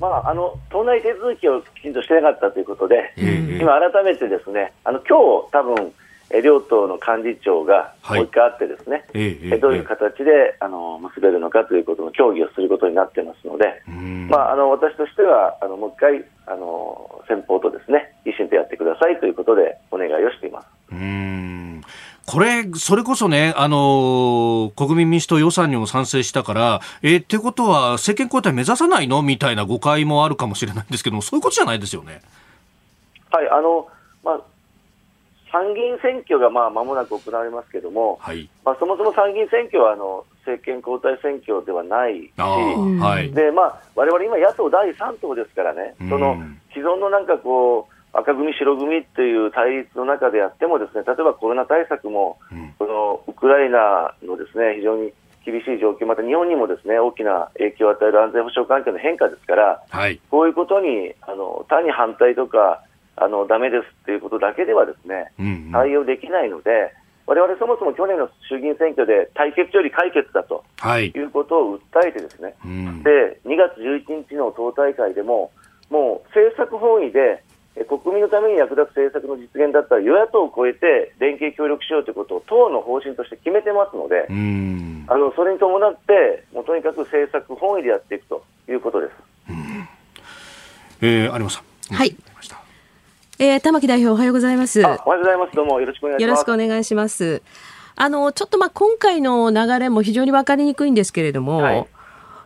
まあ、あの党内手続きをきちんとしてなかったということで、今、改めてですね、あの今日多分両党の幹事長がもう一回会ってですね、はい、どういう形であの結べるのかということの協議をすることになってますので、まあ、あの私としてはあのもう一回あの先方とですね維新とやってくださいということでお願いをしています。うん。これ、それこそね、あのー、国民民主党予算にも賛成したから、えー、ってことは政権交代目指さないの？みたいな誤解もあるかもしれないんですけども、そういうことじゃないですよね。はい、あの、まあ、参議院選挙がまあ間もなく行われますけれども、はい、まあ、そもそも参議院選挙はあの政権交代選挙ではないし、はい、でまあ、我々今、野党第3党ですからね、その既存のなんかこう、赤組、白組っていう対立の中でやっても、ですね例えばコロナ対策も、うん、そのウクライナのですね非常に厳しい状況、また日本にもですね大きな影響を与える安全保障環境の変化ですから、はい、こういうことにあの単に反対とか、あのダメですっていうことだけではですね、うんうん、対応できないので、われわれそもそも去年の衆議院選挙で対決より解決だと、はい、いうことを訴えて、ですね、うん、で2月11日の党大会でも、もう政策本位で、国民のために役立つ政策の実現だったら、与野党を超えて連携協力しようということを党の方針として決めてますので、あのそれに伴って、もうとにかく政策本位でやっていくということです。えー、有馬さん。はい。えー、玉木代表おはようございます。おはようございます。どうもよろしくお願いします。よろしくお願いします。あの、ちょっとまあ今回の流れも非常に分かりにくいんですけれども、はい、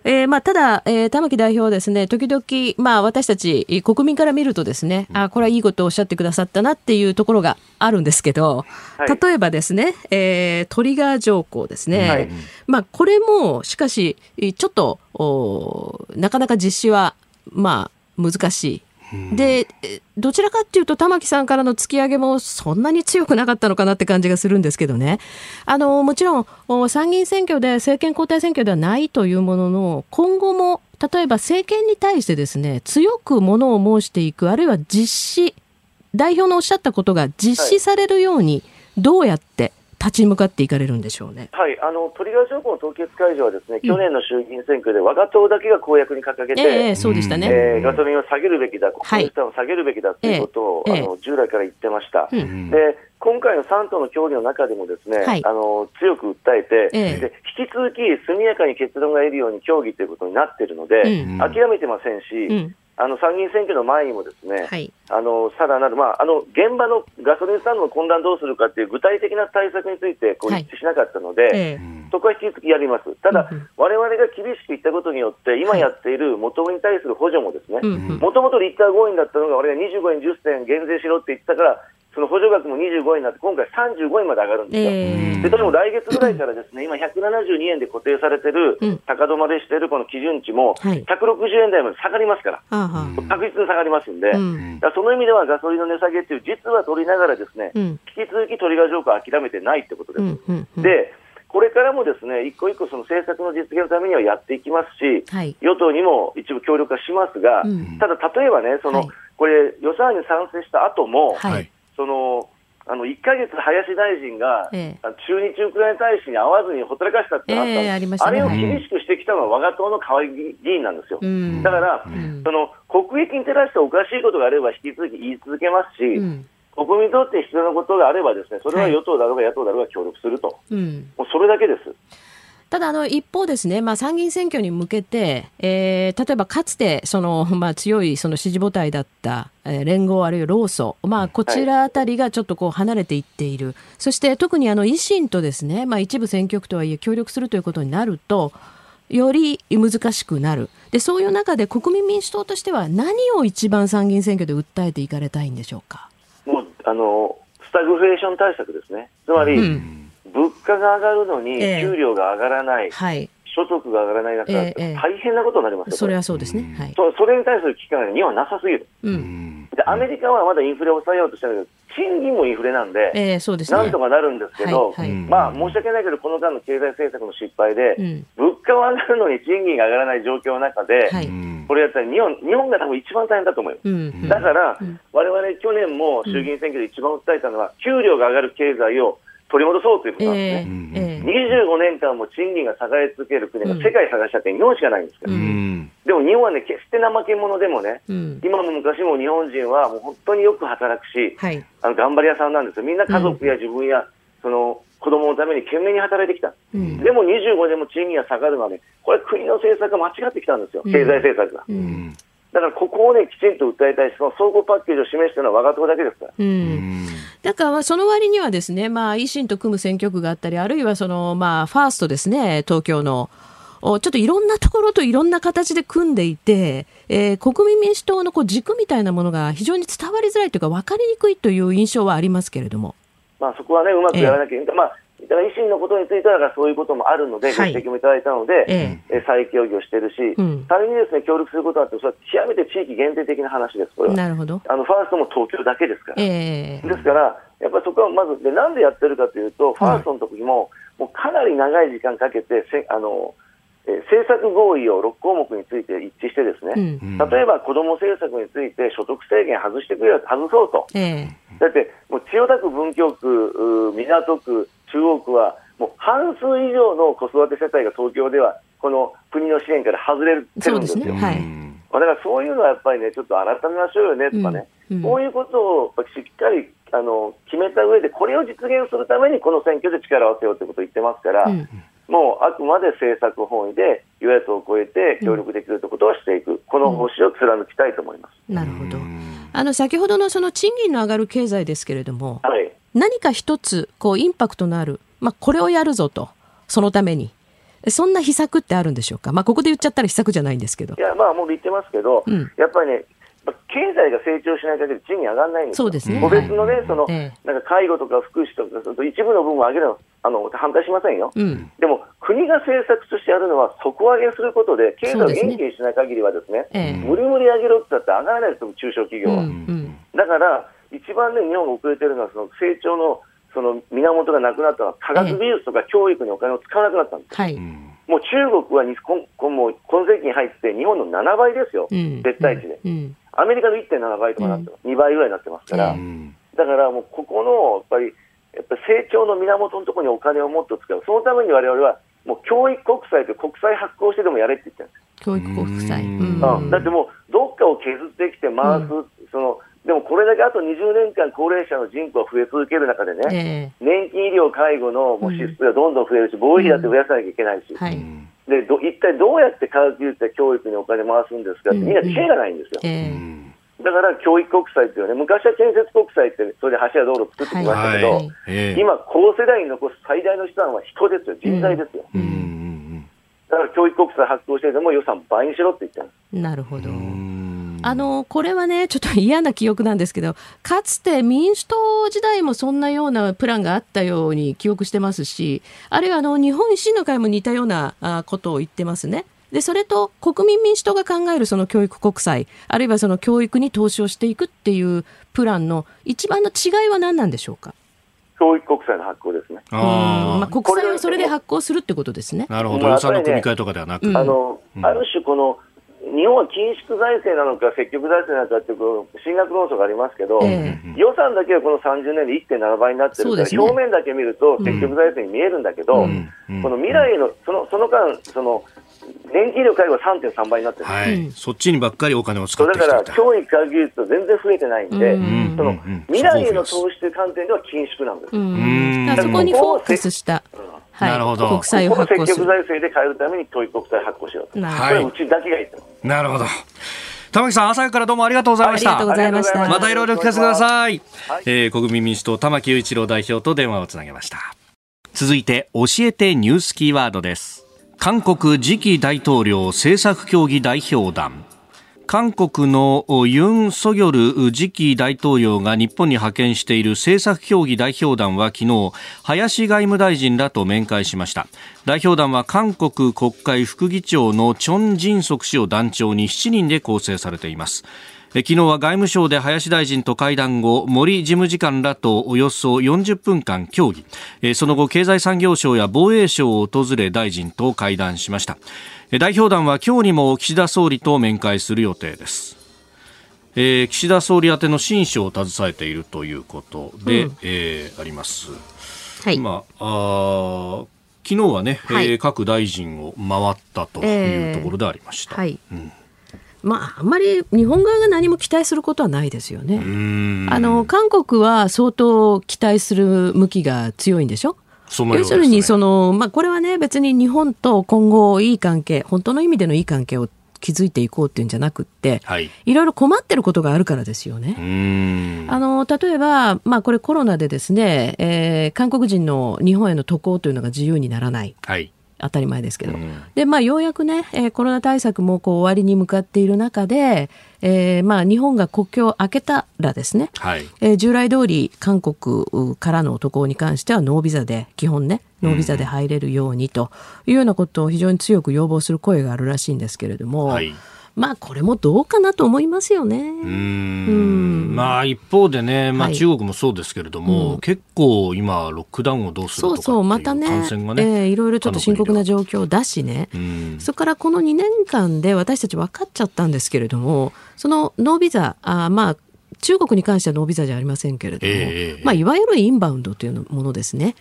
えー、まあ、ただ、えー、玉木代表はですね、時々、まあ、私たち、国民から見るとですね、あ、これはいいことをおっしゃってくださったなっていうところがあるんですけど、はい、例えばですね、えー、トリガー条項ですね。はい、まあ、これも、しかし、ちょっと、おなかなか実施は、まあ、難しい。でどちらかっていうと玉木さんからの突き上げもそんなに強くなかったのかなって感じがするんですけどね。あのもちろん参議院選挙で政権交代選挙ではないというものの今後も例えば政権に対してですね強くものを申していくあるいは実施代表のおっしゃったことが実施されるようにどうやって立ち向かっていかれるんでしょうね。はい、あのトリガー条項の凍結解除はですね、去年の衆議院選挙で我が党だけが公約に掲げて、えー、そうでしたね、えー、ガソリンを下げるべきだ、国民負担を下げるべきだということを、えー、あの従来から言ってました。で今回の3党の協議の中でもですね、はい、あの強く訴えて、えで引き続き速やかに結論が得るように協議ということになっているので、うん、諦めてませんし、うんあの参議院選挙の前にもですね、はい、あのさらなる、まあ、あの現場のガソリンスタンドの混乱どうするかという具体的な対策についてこう一致しなかったので、はいえ。ー、そこは引き続きやります、ただ、われわれが厳しく言ったことによって、今やっている元に対する補助も、ですねもともとリッター5円だったのが、俺が25円10銭減税しろって言ったから、その補助額も25円になって、今回35円まで上がるんですよ。えー、で、でも来月ぐらいからですね、今172円で固定されてる、高止まりしてるこの基準値も、160円台まで下がりますから、はい、確実に下がりますんで、うん、その意味ではガソリンの値下げっていう、実は取りながらですね、うん、引き続きトリガー条項を諦めてないってことです。うんうんうん、でこれからもですね一個一個その政策の実現のためにはやっていきますし、はい、与党にも一部協力はしますが、うん、ただ例えばね、その、はい、これ予算に賛成した後も、はい、そのあの1か月、林大臣が、ええ、駐日ウクライナ大使に会わずにほったらかしたってなった、えあ、ね、あれを厳しくしてきたのは我が党の河合議員なんですよ。だから、うん、その国益に照らしておかしいことがあれば引き続き言い続けますし、うん、国民にとって必要なことがあればですねそれは与党だろうが野党だろうが協力すると、はい、もうそれだけです。ただあの一方ですね、まあ、参議院選挙に向けて、えー、例えばかつてその、まあ、強いその支持母体だった、えー、連合あるいは労組、まあ、こちらあたりがちょっとこう離れていっている、はい、そして特にあの維新とですね、まあ、一部選挙区とはいえ協力するということになると、より難しくなる。でそういう中で国民民主党としては何を一番参議院選挙で訴えていかれたいんでしょうか？もうあのスタグフレーション対策ですね。つまり、うん、物価が上がるのに給料が上がらない、えー、はい。所得が上がらない中、えー、大変なことになりますよ、それはそうですね、はい、そそれに対する危機感が日本はなさすぎる、うん、でアメリカはまだインフレを抑えようとしてるけど、賃金もインフレなんで、えーそうですね、なんとかなるんですけど、はいはい、まあ、申し訳ないけど、この間の経済政策の失敗で、うん、物価は上がるのに賃金が上がらない状況の中で、はい、これやったら日本日本が多分一番大変だと思うよ、うん、だから、われわれ去年も衆議院選挙で一番訴えたのは、給料が上がる経済を取り戻そうということなんですね、えーえー、25年間も賃金が下がり続ける国が世界探しちゃって日本しかないんですけど、うん、でも日本はね、決して怠け者でもね、うん、今も昔も日本人はもう本当によく働くし、はい、あの頑張り屋さんなんですよ、みんな家族や自分や、その子供のために懸命に働いてきた、うん、でも25年も賃金が下がるのはね、これ、国の政策が間違ってきたんですよ、経済政策が。だからここをね、きちんと訴えたいし、その総合パッケージを示してるのは我が党だけですから。うんだからその割にはですね、まあ、維新と組む選挙区があったり、あるいはその、まあ、ファーストですね、東京の。ちょっといろんなところといろんな形で組んでいて、えー、国民民主党のこう軸みたいなものが非常に伝わりづらいというか、分かりにくいという印象はありますけれども。まあ、そこはね、うまくやらなきゃいけない、えー、まあ、だから維新のことについてはそういうこともあるので、ご指摘もいただいたので、ええ、再協議をしているし、うん、仮にですね協力することはあって、それは極めて地域限定的な話です、これは。なるほど。あのファーストも東京だけですから。えですから、やっぱりそこはまずで、なんでやってるかというと、ファーストの時も、もうかなり長い時間かけて、せあのえ政策合意を6項目について一致して、ですね、うん、例えば子ども政策について所得制限外してくれよ、外そうと、えー、だって、もう千代田区、文京区、港区、中央区は、もう半数以上の子育て世帯が東京では、この国の支援から外れてるんですよ。ね。はい、だからそういうのはやっぱりね、ちょっと改めましょうよね。とかね、うん。うん、こういうことをしっかりあの決めた上で、これを実現するためにこの選挙で力を合わせようということを言ってますから、うん、もうあくまで政策本位で与野党を超えて協力できるということはしていく、この方針を貫きたいと思います。なるほど。あの先ほどのその賃金の上がる経済ですけれども、はい、何か一つこうインパクトのあるまあ、これをやるぞと、そのために。そんな秘策ってあるんでしょうか、まあ、ここで言っちゃったら秘策じゃないんですけど。いや、まあ、もう言ってますけど、うん、やっぱりね、経済が成長しない限り賃金上がらないんですそうですね。個別のね、その、なんか介護とか福祉とか、一部の分を上げるの、あの、反対しませんよ。うん、でも、国が政策としてやるのは、底上げすることで、経済を元気にしない限りはですね、すね無理無理上げろって言ったって上がらないですよ、中小企業は。うん。うん、だから、一番ね、日本が遅れてるのは、その成長のその源がなくなったのは、科学技術とか教育にお金を使わなくなったんです、はい、もう中国は日本も今世紀に入って日本の7倍ですよ、うん、絶対値で、うん、アメリカの1.7倍とかなってます、うん、2倍ぐらいになってますから、うん、だからもうここのやっぱりやっぱ成長の源のところにお金をもっと使う、そのために我々はもう教育国債という国債発行してでもやれって言ってるんです。教育国債、うん、だってもうどっかを削ってきて回す、そのでもこれだけあと20年間、高齢者の人口が増え続ける中でね、えー、年金、医療、介護のもう支出がどんどん増えるし、防衛費だって増やさなきゃいけないし、うん。はい、でど一体どうやって科学技術や教育にお金回すんですかって、みんな知恵がないんですよ。えーだから教育国債っていうね、昔は建設国債って、それで橋や道路作ってきましたけど、はい。はい、今、高世代に残す最大の資産は人ですよ、人材ですよ。うん、だから教育国債発行してでも予算倍にしろって言ってる。なるほど。あのこれはね、ちょっと嫌な記憶なんですけど、かつて民主党時代もそんなようなプランがあったように記憶してますし、あるいはあの日本維新の会も似たようなことを言ってますね。でそれと国民民主党が考えるその教育国債、あるいはその教育に投資をしていくっていうプランの一番の違いは何なんでしょうか？教育国債の発行ですね。あまあ、国債をそれで発行するってことですね。なるほど、予算の組み替えとかではなく。あの、ある種この日日本は緊縮財政なのか積極財政なのかっていう進学論争がありますけど、えー、予算だけはこの30年で1.7倍になってるから、ね、表面だけ見ると積極財政に見えるんだけど、うん、この未来のそのその間その電気料介護3.3倍になってる、はい、そっちにばっかりお金を使ってだから教育科学技術と全然増えてないんで、うん、その未来への投資という観点では緊縮なんです。うん。そこにフォーカスした、はい、なるほど国債を発行する積極財政で変えるために教育国債発行しようと、はい、これうちだけが言ってます。なるほど玉木さん、朝からどうもありがとうございました。ありがとうございました。またいろいろ聞かせてください。はい、えー、国民民主党玉木雄一郎代表と電話をつなげました。続いて、教えてニュースキーワードです。韓国次期大統領政策協議代表団韓国のユン・ソギョル次期大統領が日本に派遣している政策協議代表団は昨日林外務大臣らと面会しました。代表団は韓国国会副議長のチョン・ジンソク氏を団長に7人で構成されています。昨日は外務省で林大臣と会談後森事務次官らとおよそ40分間協議その後経済産業省や防衛省を訪れ大臣と会談しました代表団は今日にも岸田総理と面会する予定ですえー、岸田総理宛ての親書を携えているということで、うん、えー、あります。はい。まあ、あ昨日はね、はい、えー、各大臣を回ったというところでありました。えー、はい。うんまあ、あんまり日本側が何も期待することはないですよね。あの韓国は相当期待する向きが強いんでしょ？要するにその、まあ、これはね別に日本と今後いい関係本当の意味でのいい関係を築いていこうっていうんじゃなくって、はい、いろいろ困ってることがあるからですよね。あの例えば、まあ、これコロナでですね、えー、韓国人の日本への渡航というのが自由にならない。はい当たり前ですけど、うん、でまあ、ようやくね、えー、コロナ対策もこう終わりに向かっている中で、えーまあ、日本が国境を開けたらですね、はい。えー、従来通り韓国からの渡航に関してはノービザで基本ねノービザで入れるようにというようなことを非常に強く要望する声があるらしいんですけれども。はいまあこれもどうかなと思いますよね。うん。まあ一方でね、まあ中国もそうですけれども、はいうん、結構今ロックダウンをどうするとかそうそうまたね、感染がね、えー、いろいろちょっと深刻な状況だしね。それからこの2年間で私たち分かっちゃったんですけれども、そのノービザあまあ中国に関してはノービザじゃありませんけれども、えー、まあいわゆるインバウンドというものですね。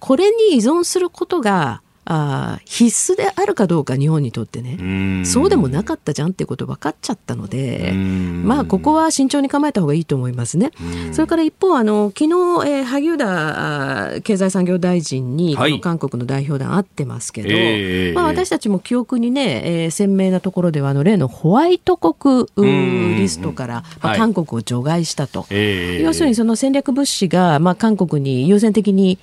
これに依存することがあ必須であるかどうか日本にとってね。そうでもなかったじゃんっていうこと分かっちゃったのでまあここは慎重に構えた方がいいと思いますね。それから一方あの昨日、えー、萩生田経済産業大臣に、はい、韓国の代表団会ってますけど、えー、まあ、私たちも記憶にね、えー、鮮明なところではあの例のホワイト国リストから、まあ、韓国を除外したと、はい、要するにその戦略物資が、まあ、韓国に優先的に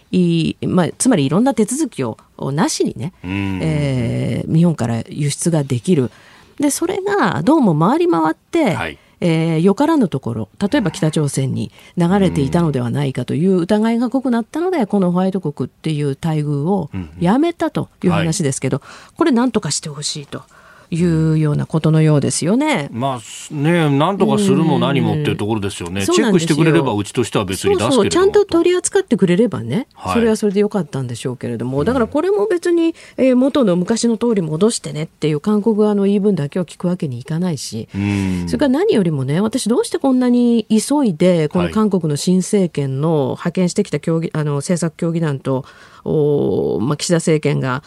まあ、つまりいろんな手続きをなしにね、えー、日本から輸出ができる。で、それがどうも回り回って、はいえー、よからぬところ例えば北朝鮮に流れていたのではないかという疑いが濃くなったのでこのホワイト国っていう待遇をやめたという話ですけど、これ何とかしてほしいと。いうようなことのようですよね。まあね、なんとかするも何もっていうところですよね。チェックしてくれればうちとしては別に出すけそうちゃんと取り扱ってくれればね、はい、それはそれでよかったんでしょうけれども、だからこれも別に、えー、元の昔の通り戻してねっていう韓国側の言い分だけを聞くわけにいかないし、それから何よりもね、私どうしてこんなに急いでこの韓国の新政権の派遣してきた協議、あの政策協議団とお、まあ、岸田政権が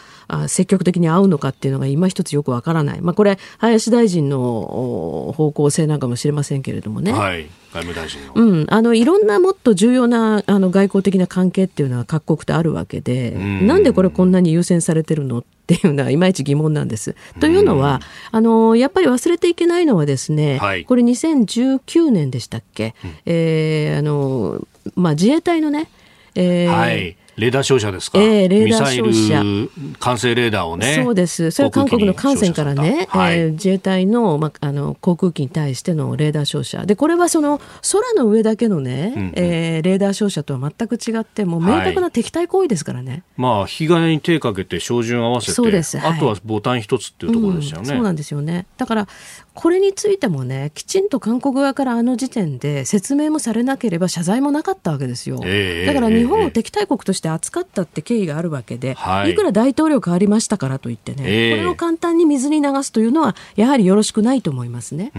積極的に会うのかっていうのが今一つよくわからない、まあ、これ林大臣の方向性なんかもしれませんけれどもね。はい。外務大臣の,、うん、あのいろんなもっと重要なあの外交的な関係っていうのは各国とあるわけで、ん。なんでこれこんなに優先されてるのっていうのはいまいち疑問なんです。というのはあのやっぱり忘れていけないのはですね、はい、これ2019年でしたっけ、うん、えー、あのまあ、自衛隊のね、えー、はいレーダー照射ですか、えー、レーダー照射。管制レーダーをねそうです。それは韓国の艦船からね、はい、えー、自衛隊の,、まあ、あの航空機に対してのレーダー照射。でこれはその空の上だけのね、うんうん、えー、レーダー照射とは全く違ってもう明確な敵対行為ですからね、はい、まあ引き金に手かけて照準合わせてそうです、はい、あとはボタン一つっていうところですよね、うん、そうなんですよね。だからこれについてもね、きちんと韓国側からあの時点で説明もされなければ謝罪もなかったわけですよ。えー、だから日本を敵対国として扱ったって経緯があるわけで、えー、いくら大統領変わりましたからといってね、えー、これを簡単に水に流すというのは、やはりよろしくないと思いますね。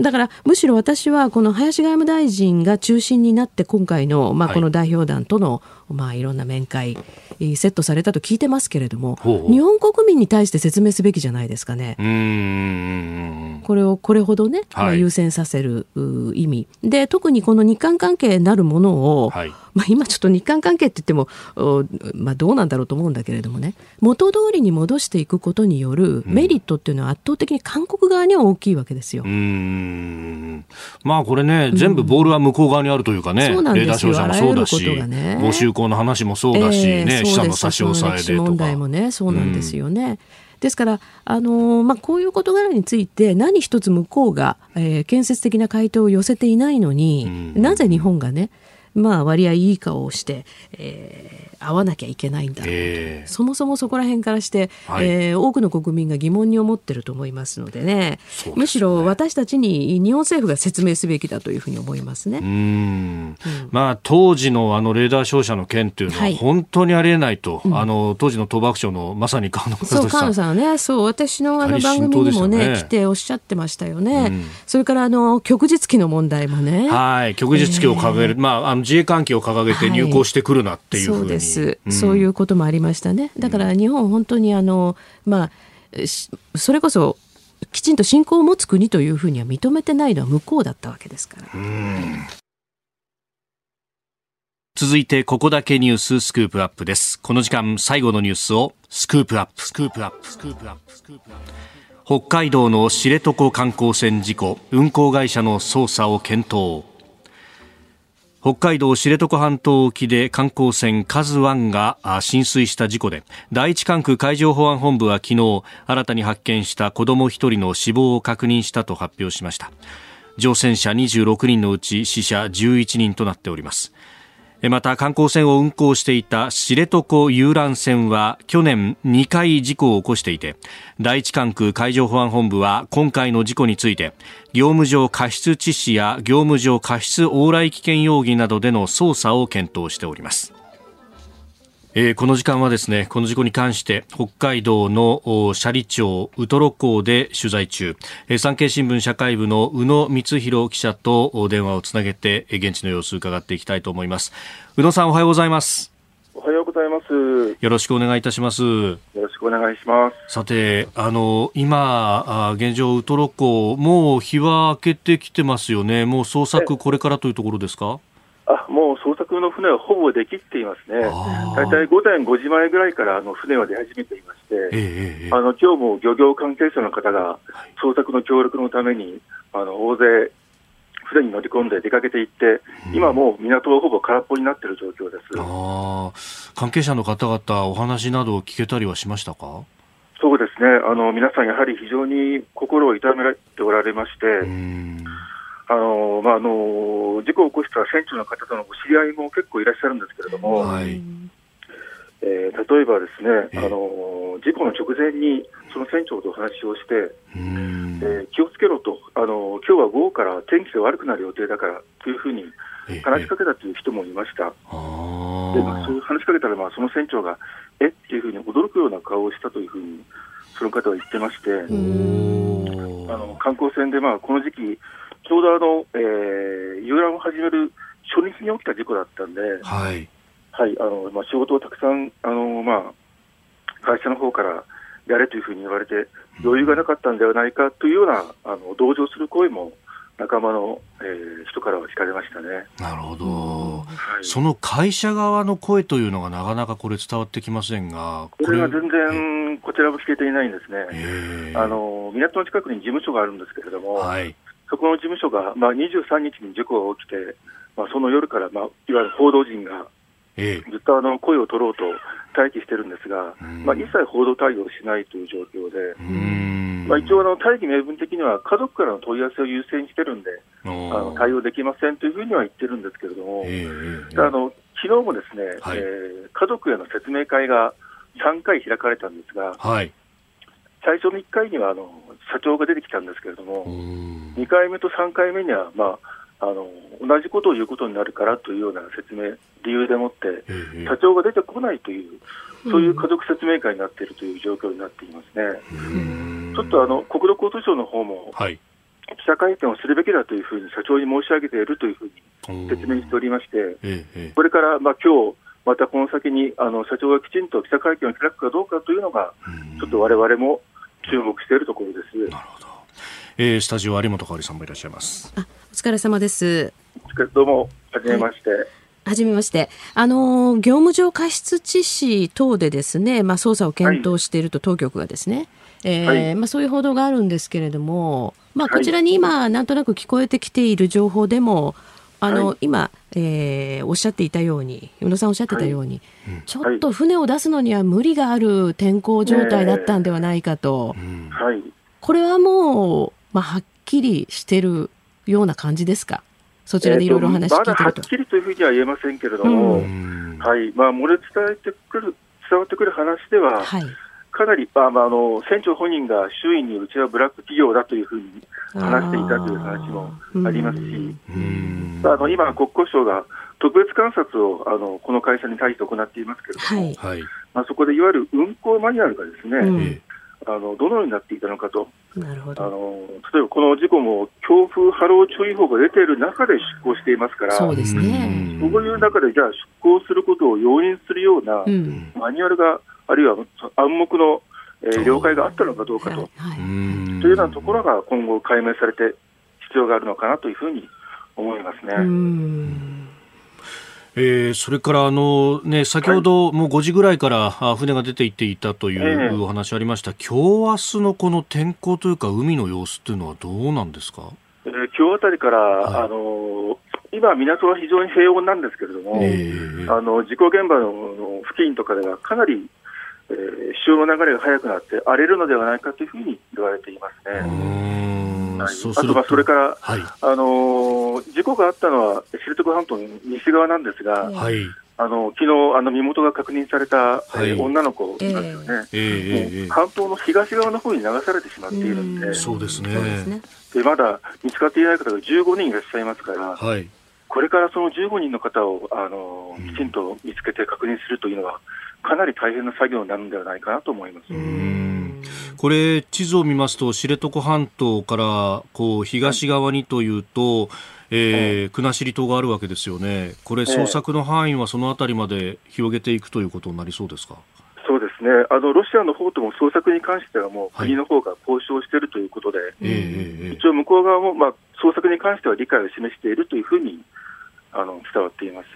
だから、むしろ私はこの林外務大臣が中心になって今回の、まあ、この代表団との、はいまあ、いろんな面会、セットされたと聞いてますけれども、日本国民に対して説明すべきじゃないですかね。これをこれほどね、はい、優先させる意味。で特にこの日韓関係なるものを、はい。まあ、今ちょっと日韓関係って言っても、まあ、どうなんだろうと思うんだけれどもね。元通りに戻していくことによるメリットっていうのは圧倒的に韓国側には大きいわけですよ。うん。まあこれね、全部ボールは向こう側にあるというかね、そうなんですよ。レーダー商社もそうだし、ね、募集校の話もそうだしね、えー、資産の差し押さえでとか。問題もねそうなんですよね。ですから、あのー、まあ、こういう事柄について何一つ向こうが、えー、建設的な回答を寄せていないのに、なぜ日本がねまあ、割合いい顔をして、えー、会わなきゃいけないんだえー、そもそもそこら辺からして、はい、えー、多くの国民が疑問に思ってると思いますのでね、ね、むしろ私たちに日本政府が説明すべきだというふうに思いますね。うん、まあ、当時のあのレーダー照射の件というのは本当にありえないと、はい、あの当時の賭博省のまさに川野さん。そう川野さんはね。そう私のあの番組にもね、ね、来ておっしゃってましたよね、うん、それからあの旭日旗の問題もね。はい。旭日旗を掲げる、えー、まああの自衛関係を掲げて入港してくるなっていう、はい、そうです、うん、そういうこともありましたね。だから日本本当にあのまあそれこそきちんと信仰を持つ国というふうには認めてないのは向こうだったわけですから。続いてここだけニュース Scoop up です。この時間最後のニュースを Scoop up Scoop up。Scoop up。Scoop up。北海道の知床観光船事故。運航会社の捜査を検討北海道知床半島沖で観光船カズワンが浸水した事故で第一管区海上保安本部は昨日新たに発見した子供1人の死亡を確認したと発表しました。乗船者26人のうち死者11人となっております。また観光船を運航していた知床遊覧船は去年2回事故を起こしていて第一管区海上保安本部は今回の事故について業務上過失致死や業務上過失往来危険容疑などでの捜査を検討しております。えー、この時間はですねこの事故に関して北海道の斜里町ウトロ港で取材中、えー、産経新聞社会部の宇野光弘記者と電話をつなげて現地の様子を伺っていきたいと思います。宇野さんおはようございます。おはようございます。よろしくお願いいたします。よろしくお願いします。さてあの今現状ウトロ港もう日は明けてきてますよね。もう捜索これからというところですか？あもう捜索の船はほぼできっていますね、大体午前5時前ぐらいからあの船は出始めていまして、えー、あの今日も漁業関係者の方が捜索の協力のためにあの大勢、船に乗り込んで出かけていって、今もう港はほぼ空っぽになっている状況です。あ関係者の方々、お話など聞けたりはしましたか？そうですね。あの皆さん、やはり非常に心を痛めておられまして。あのまあ、あの事故を起こした船長の方とのお知り合いも結構いらっしゃるんですけれども、はい、えー、例えばですね、あの事故の直前にその船長とお話をして、えー、気をつけろとあの、今日は午後から天気が悪くなる予定だからというふうに話しかけたという人もいました。でまあ、そう話しかけたら、まあ、その船長が、え？っていうふうに驚くような顔をしたというふうに、その方は言ってまして、あの観光船で、まあ、この時期、ちょうどあの、えー、遊覧を始める初日に起きた事故だったんで、はい、はい、あのまあ、仕事をたくさん、あのまあ、会社の方からやれというふうに言われて、余裕がなかったんではないかというような、あの同情する声も仲間の、えー、人からは聞かれましたね。なるほど、はい、その会社側の声というのがなかなかこれ伝わってきませんが、これは全然こちらも聞けていないんですね。あの港の近くに事務所があるんですけれども、はい、そこの事務所が、まあ、23日に事故が起きて、まあ、その夜から、まあ、いわゆる報道陣がずっとあの声を取ろうと待機してるんですが、まあ、一切報道対応しないという状況で、まあ、一応あの、大義名分的には家族からの問い合わせを優先してるんで、あの対応できませんというふうには言ってるんですけれども、あの昨日もですね、はい、えー、家族への説明会が3回開かれたんですが、はい、最初の1回にはあの社長が出てきたんですけれども、2回目と3回目には、まあ、あの同じことを言うことになるからというような説明、理由でもって、社長が出てこないという、そういう家族説明会になっているという状況になっていますね。ちょっとあの国土交通省の方も、はい、記者会見をするべきだというふうに社長に申し上げているというふうに説明しておりまして、これからまあ今日またこの先にあの社長がきちんと記者会見を開くかどうかというのが、ちょっとわれわれも注目しているところです。なるほど。えー、スタジオ有本香里さんもいらっしゃいます。あ、お疲れ様です。どうも、はじめまして。はいはじめまして。あの、業務上過失致死等でですね、まあ、捜査を検討していると当局がですね、はい、えーはい、まあ、そういう報道があるんですけれども、まあ、こちらに今、なんとなく聞こえてきている情報でも、あの、はい、今、えー、おっしゃっていたように、宇野さんおっしゃってたように、はい、ちょっと船を出すのには無理がある天候状態だったんではないかと、はい、これはもう、まあ、はっきりしてるような感じですか、そちらでいろいろ話聞いてると、えー、まだはっきりというふうには言えませんけれども、はい。まあ、漏れ伝えてくる伝わってくる話では、はいかなり、あまあ、あの船長本人が周囲にうちはブラック企業だというふうに話していたという話もありますし、あの今、国交省が特別監察をあのこの会社に対して行っていますけれども、はい、まあ、そこでいわゆる運航マニュアルがですね、うん、あのどのようになっていたのかと、なるほど。あの例えばこの事故も強風波浪注意報が出ている中で出航していますから、そうですね、そういう中でじゃあ出航することを容認するようなマニュアルがあるいは暗黙の、えー、了解があったのかどうかと、はい、というようなところが今後解明されて必要があるのかなというふうに思いますね。えー、それからあの、ね、先ほどもう5時ぐらいから船が出て行っていたというお話ありました、今日明日のこの天候というか、海の様子というのはどうなんですか、えー、今日あたりから、はい、あの今、港は非常に平穏なんですけれども、えー、あの事故現場の付近とかではかなりえー、潮の流れが速くなって荒れるのではないかというふうに言われていますね。はい、あとまあそれから、はい、あのー、事故があったのは知床半島の西側なんですが、はい、あの昨日あの身元が確認された、はい、えー、女の子なんですよね、えー、半島の東側の方に流されてしまっているんで、そうですね。でまだ見つかっていない方が15人いらっしゃいますから、はい、これからその15人の方をあのきちんと見つけて確認するというのは、かなり大変な作業になるんではないかなと思います。これ、地図を見ますと、知床半島からこう東側にというと、はい、えー、国後島があるわけですよね、これ、捜索の範囲はそのあたりまで広げていくということになりそうですか？そうですね。あのロシアの方とも捜索に関しては、もう国の方が交渉しているということで、はい、一応、向こう側も、まあ、捜索に関しては理解を示しているというふうにあの伝わっています。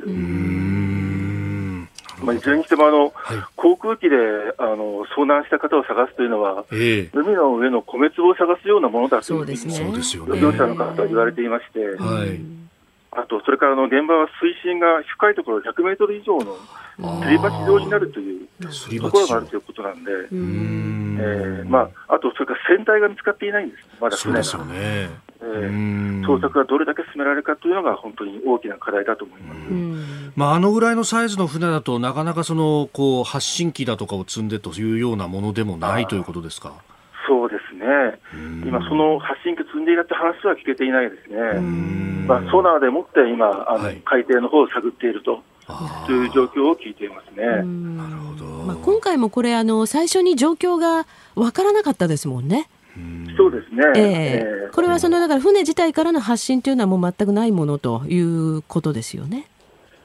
まあ、いずれにしてもあの、はい、航空機であの遭難した方を探すというのは、えー、海の上の米粒を探すようなものだというふうに、そうですね、業者の方は言われていまして、はい、あとそれからあの現場は水深が深いところ100メートル以上のすり鉢状になるというところがあるということなんで、ん。えーまあ、あとそれから船体が見つかっていないんです、まだ船が。そうですよね。えー、捜索がどれだけ進められるかというのが本当に大きな課題だと思います。まあ、あのぐらいのサイズの船だとなかなかそのこう発信機だとかを積んでというようなものでもないということですか？そうですね、今、その発信機積んでいるって話は聞けていないですね、まあ、ソナーでもって今、あの、はい、海底の方を探っていると。という状況を聞いていますね。なるほど。まあ、今回もこれあの最初に状況がわからなかったですもんね。そうですね、えー、これはそのだから船自体からの発信というのはもう全くないものということですよね。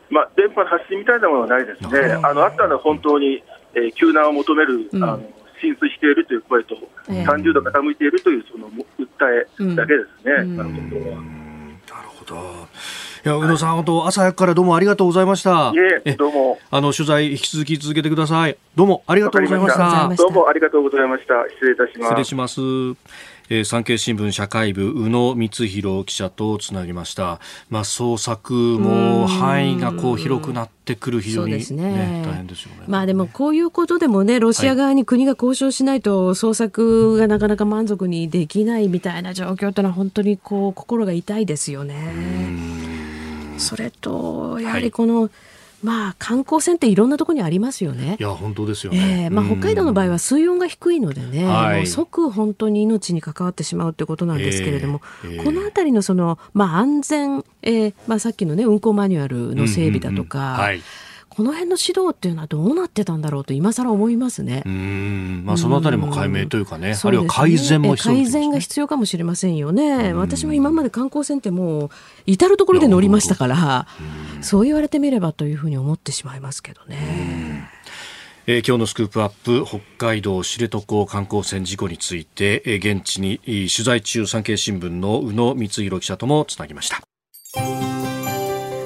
まあ、電波の発信みたいなものはないですね、あのあったのは本当に、えー、救難を求める、うん、あの浸水しているという声と、えー、30度傾いているというその訴えだけですね、うん、なるほど。いや宇野さん、本当朝早くからどうもありがとうございました。いえ、どうも。あの取材引き続き続けてください。どうもありがとうございました。どうもありがとうございました。失礼いたします。失礼します。えー、産経新聞社会部宇野光弘記者とつなぎました。まあ捜索も範囲がこう広くなってくる非常に、ね、ね、大変ですよね。まあでもこういうことでもねロシア側に国が交渉しないと捜索がなかなか満足にできないみたいな状況というのは本当にこう心が痛いですよね。それとやはりこの、はいまあ、観光船っていろんなところにありますよね。いや、本当ですよね。えー、まあ、北海道の場合は水温が低いのでね、はい、即本当に命に関わってしまうということなんですけれども、えーえー、このあたりのその、まあ、安全、えー、まあ、さっきのね、運航マニュアルの整備だとか、うんうんうん。はいこの辺の指導っていうのはどうなってたんだろうと今更思いますね。うん、まあそのあたりも解明というかね、あるいは改善も必要、ね、改善が必要かもしれませんよね。私も今まで観光船ってもう至る所で乗りましたから、そう言われてみればというふうに思ってしまいますけどね。えー、今日のスクープアップ北海道知床観光船事故について、えー、現地に取材中産経新聞の宇野光弘記者ともつなぎました。